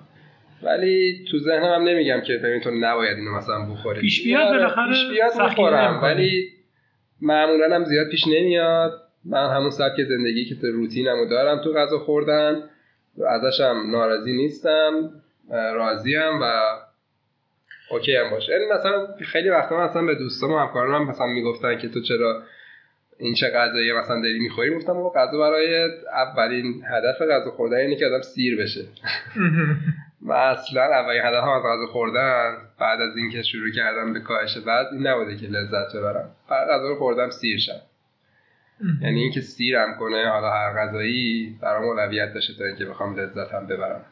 ولی تو ذهنم هم نمیگم که ببین تو نباید اینو مثلا بخوری.
پیش بیاد
آره،
بالاخره
پیش بیاد
نمی‌کنی.
ولی معمولا هم زیاد پیش نمیاد. من همون سبک زندگی که تو روتینمو دارم تو غذا خوردن ازش هم ناراضی نیستم راضیم و اوکی هم باشه. یعنی مثلا خیلی وقتا مثلا به دوستام و همکارانم مثلا می‌گفتن که تو چرا این چه غذایی مثلا داری می‌خوری؟ گفتم بابا غذا برای اولین هدف غذا خوردن اینه که آدم سیر بشه. و اصلا اولین هدف هم از غذا خوردن بعد از اینکه شروع کردم به کاهش وزن این نبوده که لذت ببرم. فقط غذا رو خوردم سیر شم. یعنی اینکه سیرم کنه حالا هر غذایی برام اولویت داشته تا اینکه بخوام لذت هم ببرم.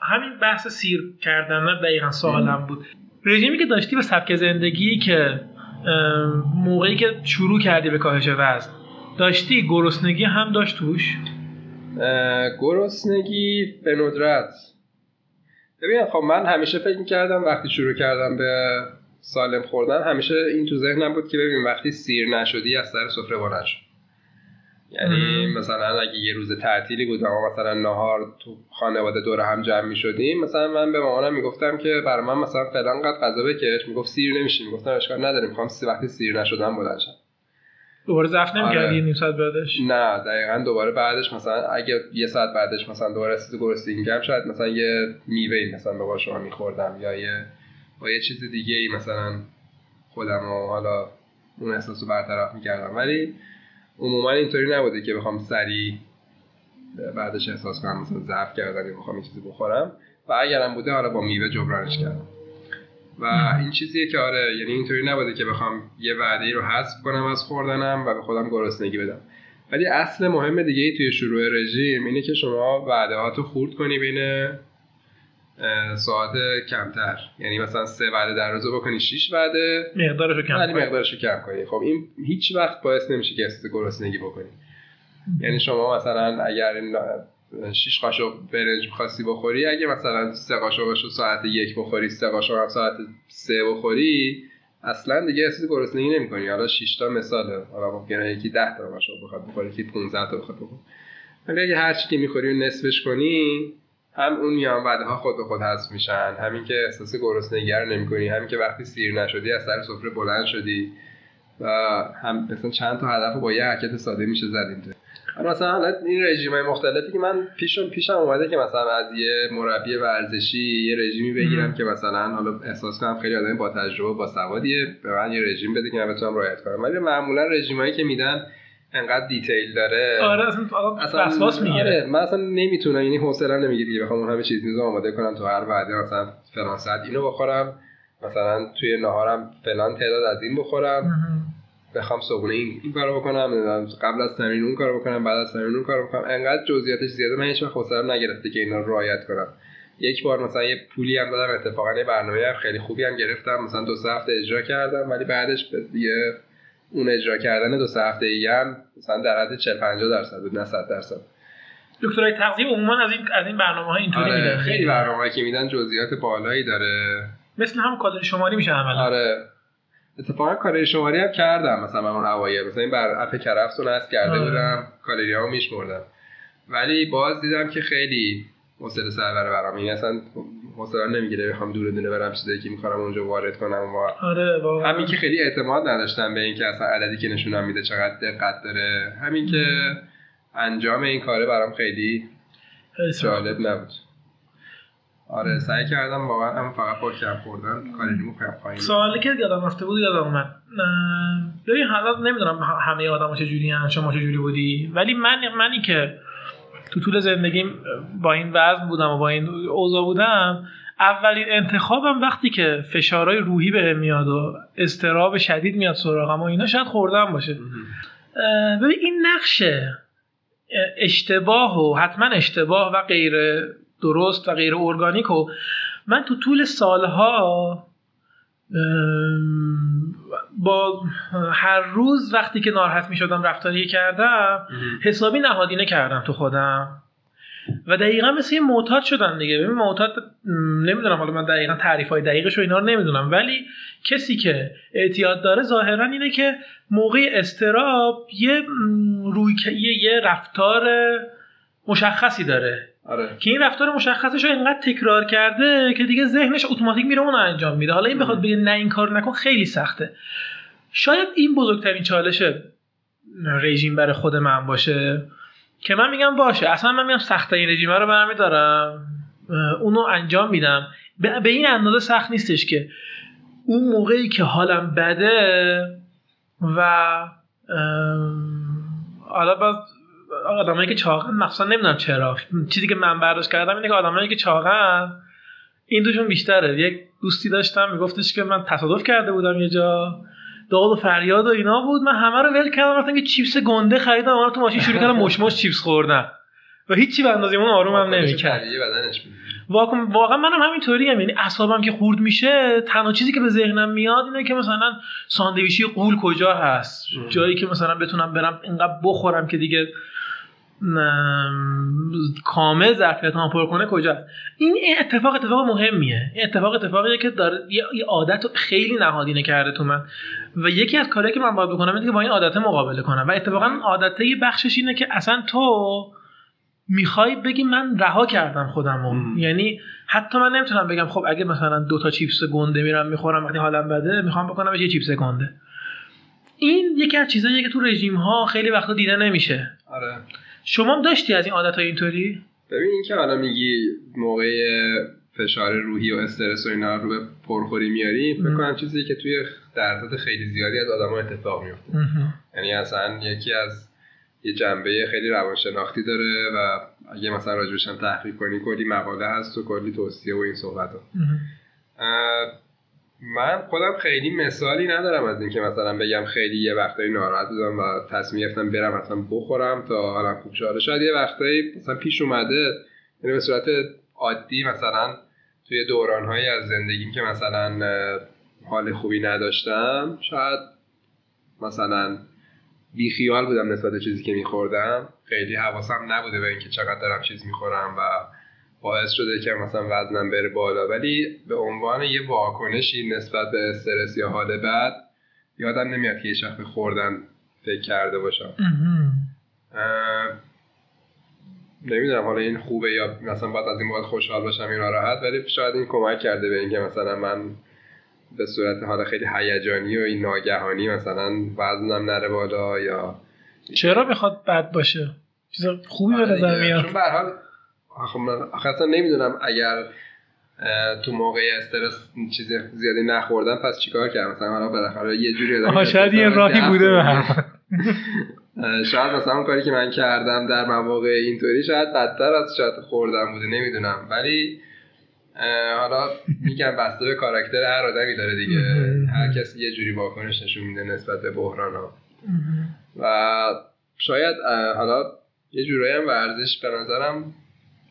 همین بحث سیر کردن دقیقا سوالم بود. رژیمی که داشتی و سبک زندگی که موقعی که شروع کردی به کاهش وزن داشتی گرسنگی هم داشت توش؟
گرسنگی به ندرت. ببین خب من همیشه فکر می‌کردم وقتی شروع کردم به سالم خوردن همیشه این تو ذهنم بود که ببین وقتی سیر نشدی از سر سفره شو. یعنی. مثلا اگه یه روز تعطیلی بود و ما مثلا نهار تو خانواده دور هم جمع می‌شدیم مثلا من به مامانم می‌گفتم که برای من مثلا فلان قد غذا بکش. می‌گفت سیر نمیشه می‌گفتم اشکال نداره می‌خوام سی وقتی سیر نشدم بلند شم.
دوباره ضعف نمی‌کردی
آره.
نیم ساعت بعدش؟
نه دقیقا دوباره بعدش مثلا اگه یه ساعت بعدش مثلا دوباره رسید گرسنگی هم شاید مثلا یه میوه مثلا به شما میخوردم یا یه با یه چیز دیگه ای مثلا خودم و حالا اون احساس رو برطرف می‌کردم. ولی عموما اینطوری نبوده که بخوام سریع بعدش احساس کنم مثلا ضعف کردم یا بخوام چیزی بخورم. و اگرم بوده حالا با میوه جبرانش کردم. و این چیزیه که آره یعنی اینطوری نبوده که بخوام یه وعده رو حذف کنم از خوردنم و به خودم گرسنگی بدم. ولی اصل مهم دیگه ای توی شروع رژیم اینه که شما وعده هاتو خورد کنی بین ساعت کمتر. یعنی مثلا سه وعده در روز بکنی 6 وعده
مقدارشو کم
ولی
کنی.
مقدارش رو کم کنی. خب این هیچ وقت باعث نمیشه که احساس گرسنگی بکنی. یعنی شما مثلا اگر این شیش قاشق برنج می‌خواستی بخوری اگه مثلا سه قاشقش رو ساعت یک بخوری سه قاشق هم ساعت سه بخوری اصلا دیگه احساس گرسنگی نمی‌کنی. حالا 6 تا مثاله. حالا ممکنه یکی 10 تا قاشق بخواد بخوری یکی 15 تا بخواد بخوری ولی اگه هر چی که می‌خوری رو نصفش کنی هم اون میان وعده ها خود به خود حذف میشن همین که احساس گرسنگی رو نمی‌کنی همین که وقتی سیر نشدی از سر سفره بلند شدی و هم مثلا چند تا هدف با یه حرکت ساده میشه زد اینطور حالا مثلا حالا این رژیم های مختلفی که من پیشم پیشم اومده که مثلا از یه مربی ورزشی یه رژیمی بگیرم. که مثلا حالا احساس کنم خیلی آدم با تجربه با سوادیه به من یه رژیم بده که من بتونم رعایت کنم ولی معمولا رژیمایی که میدن انقدر دیتیل داره.
آره اصلا وسواس می‌گیره.
آره من اصلا نمی‌تونم یعنی حوصله نمی‌گیره که بخوام اون همه چیز میزو آماده کنم تو هر وعده مثلا فلان ساعت اینو بخورم مثلا توی نهارم فلان تعداد از این بخورم. بخوام صبحونه این, این کارو بکنم قبل از تمرین اون کارو بکنم بعد از تمرین اون کارو بکنم. انقدر جزئیاتش زیاده من هیچ وقت حوصله نگرفته که اینا رو رعایت کنم. یک بار مثلا یه پولی هم دادم اتفاقا یه برنامه هم خیلی خوبی هم گرفتم مثلا دو سه هفته اجرا کردم ولی بعدش به دیگه اون اجرا کردن دو سه هفته ای هم مثلا در حد 40 50 درصد بود نه 100 درصد.
دکترای تغذیه عموما از این از این برنامه ها اینطوری
آره
میدن.
خیلی برنامه‌ای که میدن جزئیات بالایی داره.
مثل هم کالری شماری میشه عملا.
آره. اتفاقا کالری شماری هم کردم مثلا من اون اوایل مثلا این بر اپ کرفس رو نصب کرده
آره.
بودم کالری ها میشمردم. ولی باز دیدم که خیلی حوصله سربره برام. این اصلا حوصله نمی‌گیره بخوام دور دونه برم چیزایی که می‌خوام اونجا وارد کنم و
آره واقعا.
همین که خیلی اعتماد نداشتم به اینکه اصلا عددی که نشونم میده چقدر دقت داره. همین که انجام این کاره برام خیلی. جالب نبود. آره سعی کردم واقعا هم فقط با کم خوردن کالریمو پایین.
سوالی که یادم رفته بود یادم اومد. ببین حالا نمی‌دونم همه آدم چجوری هم شما چجوری بودی؟ ولی من منی که تو طول زندگیم با این وزن بودم و با این اوضاع بودم اولین انتخابم وقتی که فشارهای روحی بهم میاد و استراب شدید میاد سراغم و اینا شاید خوردم باشه. ببین این نقش اه، اشتباه و حتما اشتباه و غیر درست و غیر ارگانیک و من تو طول سالها با هر روز وقتی که ناراحت می شدم رفتاری کردم حسابی نهادینه کردم تو خودم. و دقیقا مثل یه معتاد شدن دیگه. ببین معتاد نمی‌دونم حالا من دقیقا تعریف های دقیقش و اینا رو نمی‌دونم. ولی کسی که اعتیاد داره ظاهرا اینه که موقع استراب یه روی یه رفتار مشخصی داره.
آره.
که این رفتار مشخصش رو اینقدر تکرار کرده که دیگه ذهنش اتوماتیک میره اون انجام میده. حالا این بخواد بگه نه این کار نکن خیلی سخته. شاید این بزرگترین چالش رژیم برای خود من باشه. که من میگم باشه. اصلا من میگم سخت این رژیم رو برمیدارم. اونو انجام میدم. به این اندازه سخت نیستش که اون موقعی که حالم بده و حالا باز آدمایی که چاقن مخصوصا نمی‌دونم چرا. چیزی که من برداشت کردم اینه که آدمایی که چاقن این دوشون بیشتره. یک دوستی داشتم میگفتش که من تصادف کرده بودم یه جا. داد و فریاد و اینا بود. من همه رو ول کردم رفتم که چیپس گنده خریدم. اونا تو ماشین شروع کردم مش مش چیپس خوردن. و هیچی به اندازه اون آرومم نمی‌کرد واقعا واقعا منم همینطوری هم یعنی اعصابم که خورد میشه تنها چیزی که به ذهنم میاد اینه که مثلا ساندویچی قول کجا هست. جایی که مثلا بتونم برم اینقدر بخورم که دیگه کامل ظرفیتم پر کنه کجا این اتفاق اتفاق مهمیه. این اتفاق اتفاقیه که داره یه عادت خیلی نهادینه کرده تو من. و یکی از کارهایی که من باید بکنم اینه که با این عادت مقابله کنم. و اتفاقا عادته یه بخشش اینه که اصلا تو می‌خوای بگی من رها کردم خودمو. یعنی حتی من نمی‌تونم بگم خب اگه مثلا دو تا چیپس گنده میرم می‌خورم وقتی حالم بده می‌خوام بکنم یه چیپس گنده. این یکی از چیزاییه که تو رژیم ها خیلی وقتا دیده نمیشه.
آره.
شما هم داشتی از این عادت های اینطوری
ببین این که حالا میگی موقع فشار روحی و استرس و اینا رو به پرخوری میاری فکر. کنم چیزی که توی درصد خیلی زیادی از آدما اتفاق میفته یعنی اصلا یکی از یه جنبه خیلی روانشناختی داره و اگه مثلا راجبش هم تحقیق کنی کلی مقاله هست و کلی توصیه و این صحبت ها. من خودم خیلی مثالی ندارم از اینکه مثلا بگم خیلی یه وقتایی ناراحت بودم و تصمیم گرفتم برم مثلا بخورم تا حالم خوب حالا شاید یه وقتایی مثلا پیش اومده یعنی به صورت عادی مثلا توی دورانهایی از زندگیم که مثلا حال خوبی نداشتم شاید مثلا بیخیال بودم نسبت چیزی که میخوردم. خیلی حواسم نبوده به اینکه چقدر دارم چیز می‌خورم و باعث شده که مثلا وزنم بره بالا. ولی به عنوان یه واکنشی نسبت به استرس یا حال بد یادم نمیاد که یه به خوردن فکر کرده باشم. نمی‌دونم حالا این خوبه یا مثلا باید از این باید خوشحال باشم یا ناراحت ولی شاید این کمک کرده به اینکه مثلا من به صورت حالا خیلی هیجانی و این ناگهانی مثلا وزنم نره بالا یا
چرا بخواد بد باشه؟ چیز خوبی به
آره
نظر. میاد.
چون به حال آخه من اصلا نمی‌دونم اگر تو موقع استرس چیز زیادی نخوردم پس چیکار کردم مثلا حالا بالاخره یه جوری آدم
شاید یه راهی بوده به
شاید مثلا اون کاری که من کردم در مواقع اینطوری شاید بدتر از شاید خوردم بوده نمی‌دونم. ولی حالا میگم بسته به کاراکتر هر آدمی داره دیگه. هر کسی یه جوری واکنش نشون میده نسبت به بحران ها. و شاید حالا یه جورایی هم ورزش به نظرم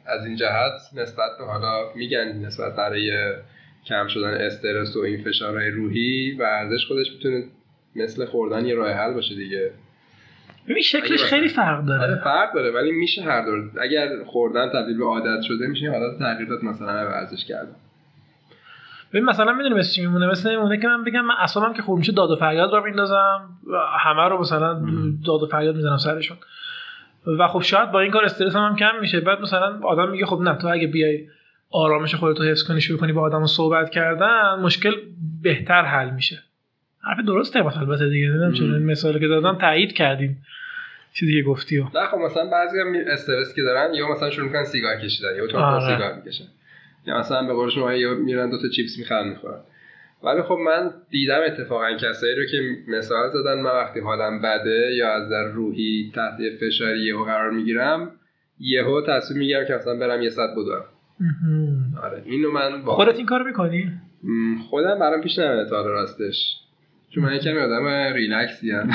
از این جهت نسبت به حالا میگن نسبت برای کم شدن استرس و این فشارهای روحی ورزش خودش می‌تونه مثل خوردن یه راه حل باشه دیگه.
ببین شکلش خیلی فرق
آره
داره
فرق داره ولی میشه هر دور. اگر خوردن تبدیل به عادت شده میشه حالت تغییر داد مثلا ورزش کردن.
ببین مثلا می‌دونی مثل چی میمونه؟ مثل میمونه که من بگم من اصلا که خوب میشه داد و فریاد رو میندازم و همه رو مثلا داد و فریاد می‌زنم سرشون. و خب شاید با این کار استرس هم, کم میشه. بعد مثلا آدم میگه خب نه تو اگه بیای آرامش خودت رو حفظ کنی شروع کنی با آدم صحبت کردن مشکل بهتر حل میشه. حرف درسته مثلا البته دیگه نمی‌دونم چون این مثالی که زدم تایید کردین چیزی که گفتی
نه خب مثلا بعضی هم استرس که دارن یا مثلا شروع می‌کنن سیگار کشیدن یا تو
آره.
سیگار می‌کشن. یا مثلا به قول شما یا میرن دو تا چیپس می‌خرن می‌خورن. ولی خب من دیدم اتفاقا کسایی رو که مثال زدن من وقتی حالم بده یا از در روحی تحت فشاری یهو قرار می‌گیرم یهو تصمیم می‌گیرم که مثلا برم یه ساعت بدوم آره اینو من با
خودت این کارو می‌کنی؟
خودم برام پیش نمیاد تا راستش. چون من یکم آدم ریلکسی هم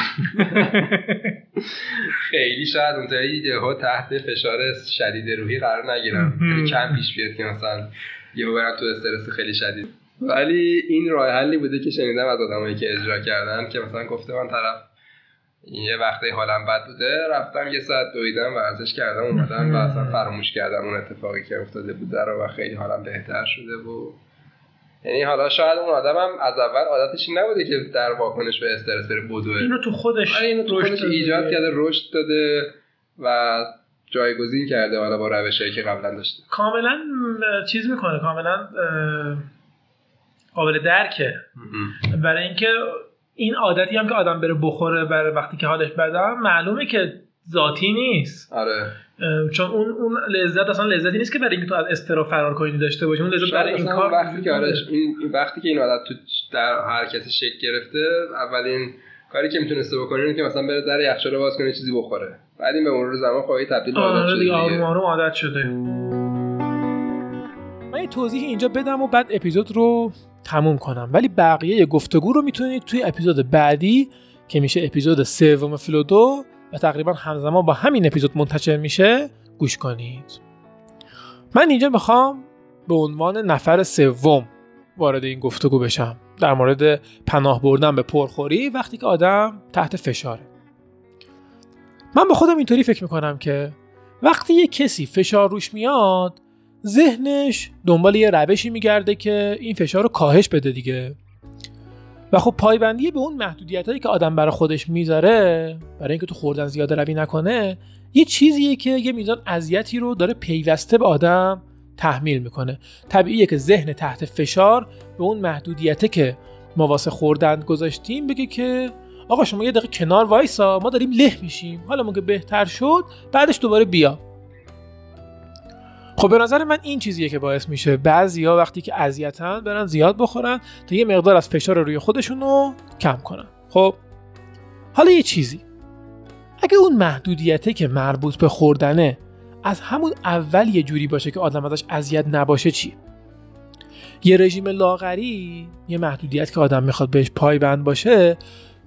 خیلی شاید اونطوری یهو تحت فشار شدید روحی قرار نگیرم. کم پیش بیاد که مثلا یهو برم تو استرس خیلی شدید. ولی این راه حلی بوده که شنیدم از آدمایی که اجرا کردن که مثلا گفته من طرف یه وقتی حالم بد بوده رفتم یه ساعت دویدم ورزش کردم اومدم و اصلا فراموش کردم اون اتفاقی که افتاده بوده رو و خیلی حالم بهتر شده و یعنی حالا شاید اون آدمم از اول عادتش این نبوده که در واکنش به استرس بره بدوه.
این رو تو خودش
آره اینو تو
رشد
خودش. ایجاد کرده رشد داده و جایگزین کرده حالا با روشهایی که قبلا داشته.
کاملا چیز می‌کنه کاملا قابل درکه برای اینکه این عادتی هم که آدم بره بخوره برای وقتی که حالش بده معلومه که ذاتی نیست.
آره.
چون اون اون لذت اصلا لذتی نیست که برای اینکه تو از استرا فرار کنی داشته باشی. اون لذت برای این کار
وقتی که آره. این وقتی که این عادت تو در هر کسی شکل گرفته اولین کاری که می‌تونسته بکنه اینه که مثلا بره در یخچال باز کنه چیزی بخوره. بعد این به مرور زمان خواهی تبدیل به عادت
آره
شده
دیگه. آروم. آروم عادت شده.
من یه توضیح اینجا بدم و بعد اپیزود رو تموم کنم. ولی بقیه گفتگو رو می‌تونید توی اپیزود بعدی که میشه اپیزود سوم فلودو و تقریبا همزمان با همین اپیزود منتشر میشه گوش کنید. من اینجا می‌خوام به عنوان نفر سوم وارد این گفتگو بشم. در مورد پناه بردن به پرخوری وقتی که آدم تحت فشاره. من به خودم اینطوری فکر می‌کنم که وقتی یه کسی فشار روش میاد ذهنش دنبال یه روشی میگرده که این فشار رو کاهش بده دیگه. و خب پایبندی به اون محدودیت هایی که آدم برای خودش می‌ذاره برای اینکه تو خوردن زیاده روی نکنه یه چیزیه که یه میزان اذیتی رو داره پیوسته به آدم تحمیل می‌کنه. طبیعیه که ذهن تحت فشار به اون محدودیته که ما واسه خوردن گذاشتیم بگه که آقا شما یه دقیقه کنار وایسا ما داریم له میشیم. حالا که بهتر شد؟ بعدش دوباره بیا. خب به نظر من این چیزیه که باعث میشه بعضیا وقتی که اذیتن برن زیاد بخورن تا یه مقدار از فشار روی خودشون رو کم کنن. خب حالا یه چیزی. اگه اون محدودیته که مربوط به خوردنه از همون اول یه جوری باشه که آدم ازش اذیت نباشه چی؟ یه رژیم لاغری یه محدودیت که آدم می‌خواد بهش پایبند باشه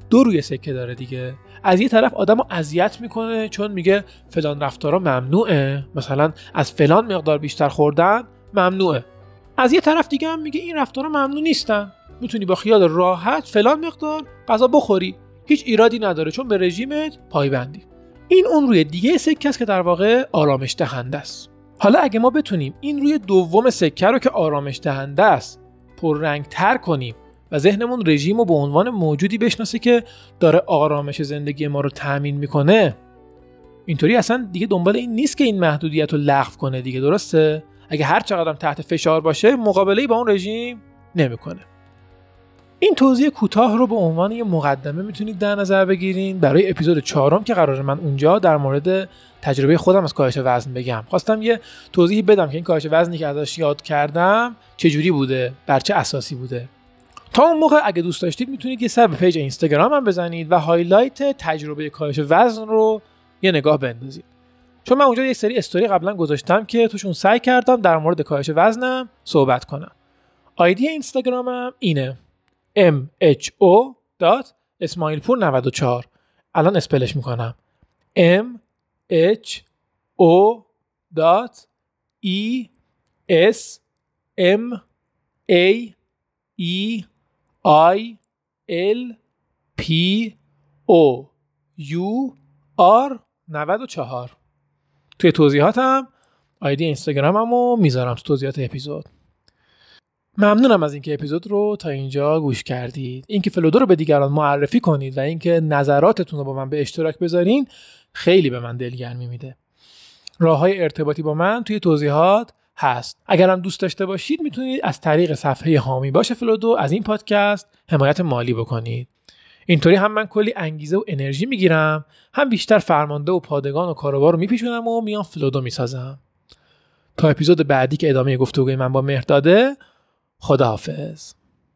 دو روی سکه داره دیگه. از یه طرف آدم رو اذیت می‌کنه چون میگه فلان رفتارا ممنوعه. مثلا از فلان مقدار بیشتر خوردن ممنوعه. از یه طرف دیگه هم میگه این رفتارا ممنوع نیستن. می‌تونی با خیال راحت فلان مقدار غذا بخوری. هیچ ایرادی نداره چون به رژیمت پایبندی. این اون روی دیگه سکه است که در واقع آرامش دهنده است. حالا اگه ما بتونیم این روی دوم سکه رو که آرامش دهنده است پررنگ تر کنیم و ذهنمون رژیم رو به عنوان موجودی بشناسه که داره آرامش زندگی ما رو تأمین می‌کنه. اینطوری اصلا دیگه دنبال این نیست که این محدودیت رو لغو کنه دیگه درسته؟ اگه هر چقدر تحت فشار باشه مقابله با اون رژیم نمی‌کنه. این توضیح کوتاه رو به عنوان یه مقدمه می‌تونید در نظر بگیرین. برای اپیزود چهارم که قرار من اونجا در مورد تجربه خودم از کاهش وزن بگم. خواستم یه توضیحی بدم که این کاهش وزنی که ازش یاد کردم چجوری بوده بر چه اساسی بوده. تا اون موقع اگه دوست داشتید می‌تونید یه سر به page اینستاگرامم هم بزنید و highlight تجربه کاهش وزن رو یه نگاه بندازید. چون من اونجا یه سری استوری قبلا گذاشتم که توشون سعی کردم در مورد کاهش وزنم صحبت کنم. ID اینستاگرامم اینه. M h o اسماعیلپور 94 الان اسپلش می‌کنم. M h o e s m a e I L P O. U R 94 توی توضیحاتم آیدی اینستاگرامم رو می‌ذارم تو توضیحات اپیزود. ممنونم از اینکه اپیزود رو تا اینجا گوش کردید. اینکه فلودو رو به دیگران معرفی کنید و اینکه نظراتتون رو با من به اشتراک بذارین خیلی به من دلگرمی میده. راه های ارتباطی با من توی توضیحات هست. اگرم دوست داشته باشید می‌تونید از طریق صفحه حامی‌باش فلودو از این پادکست حمایت مالی بکنید. اینطوری هم من کلی انگیزه و انرژی می‌گیرم هم بیشتر فرمانده و پادگان و کاروبار رو میپیچونم و میام فلودو می‌سازم. تا اپیزود بعدی که ادامه گفتگوی من با مهرداده خداحافظ.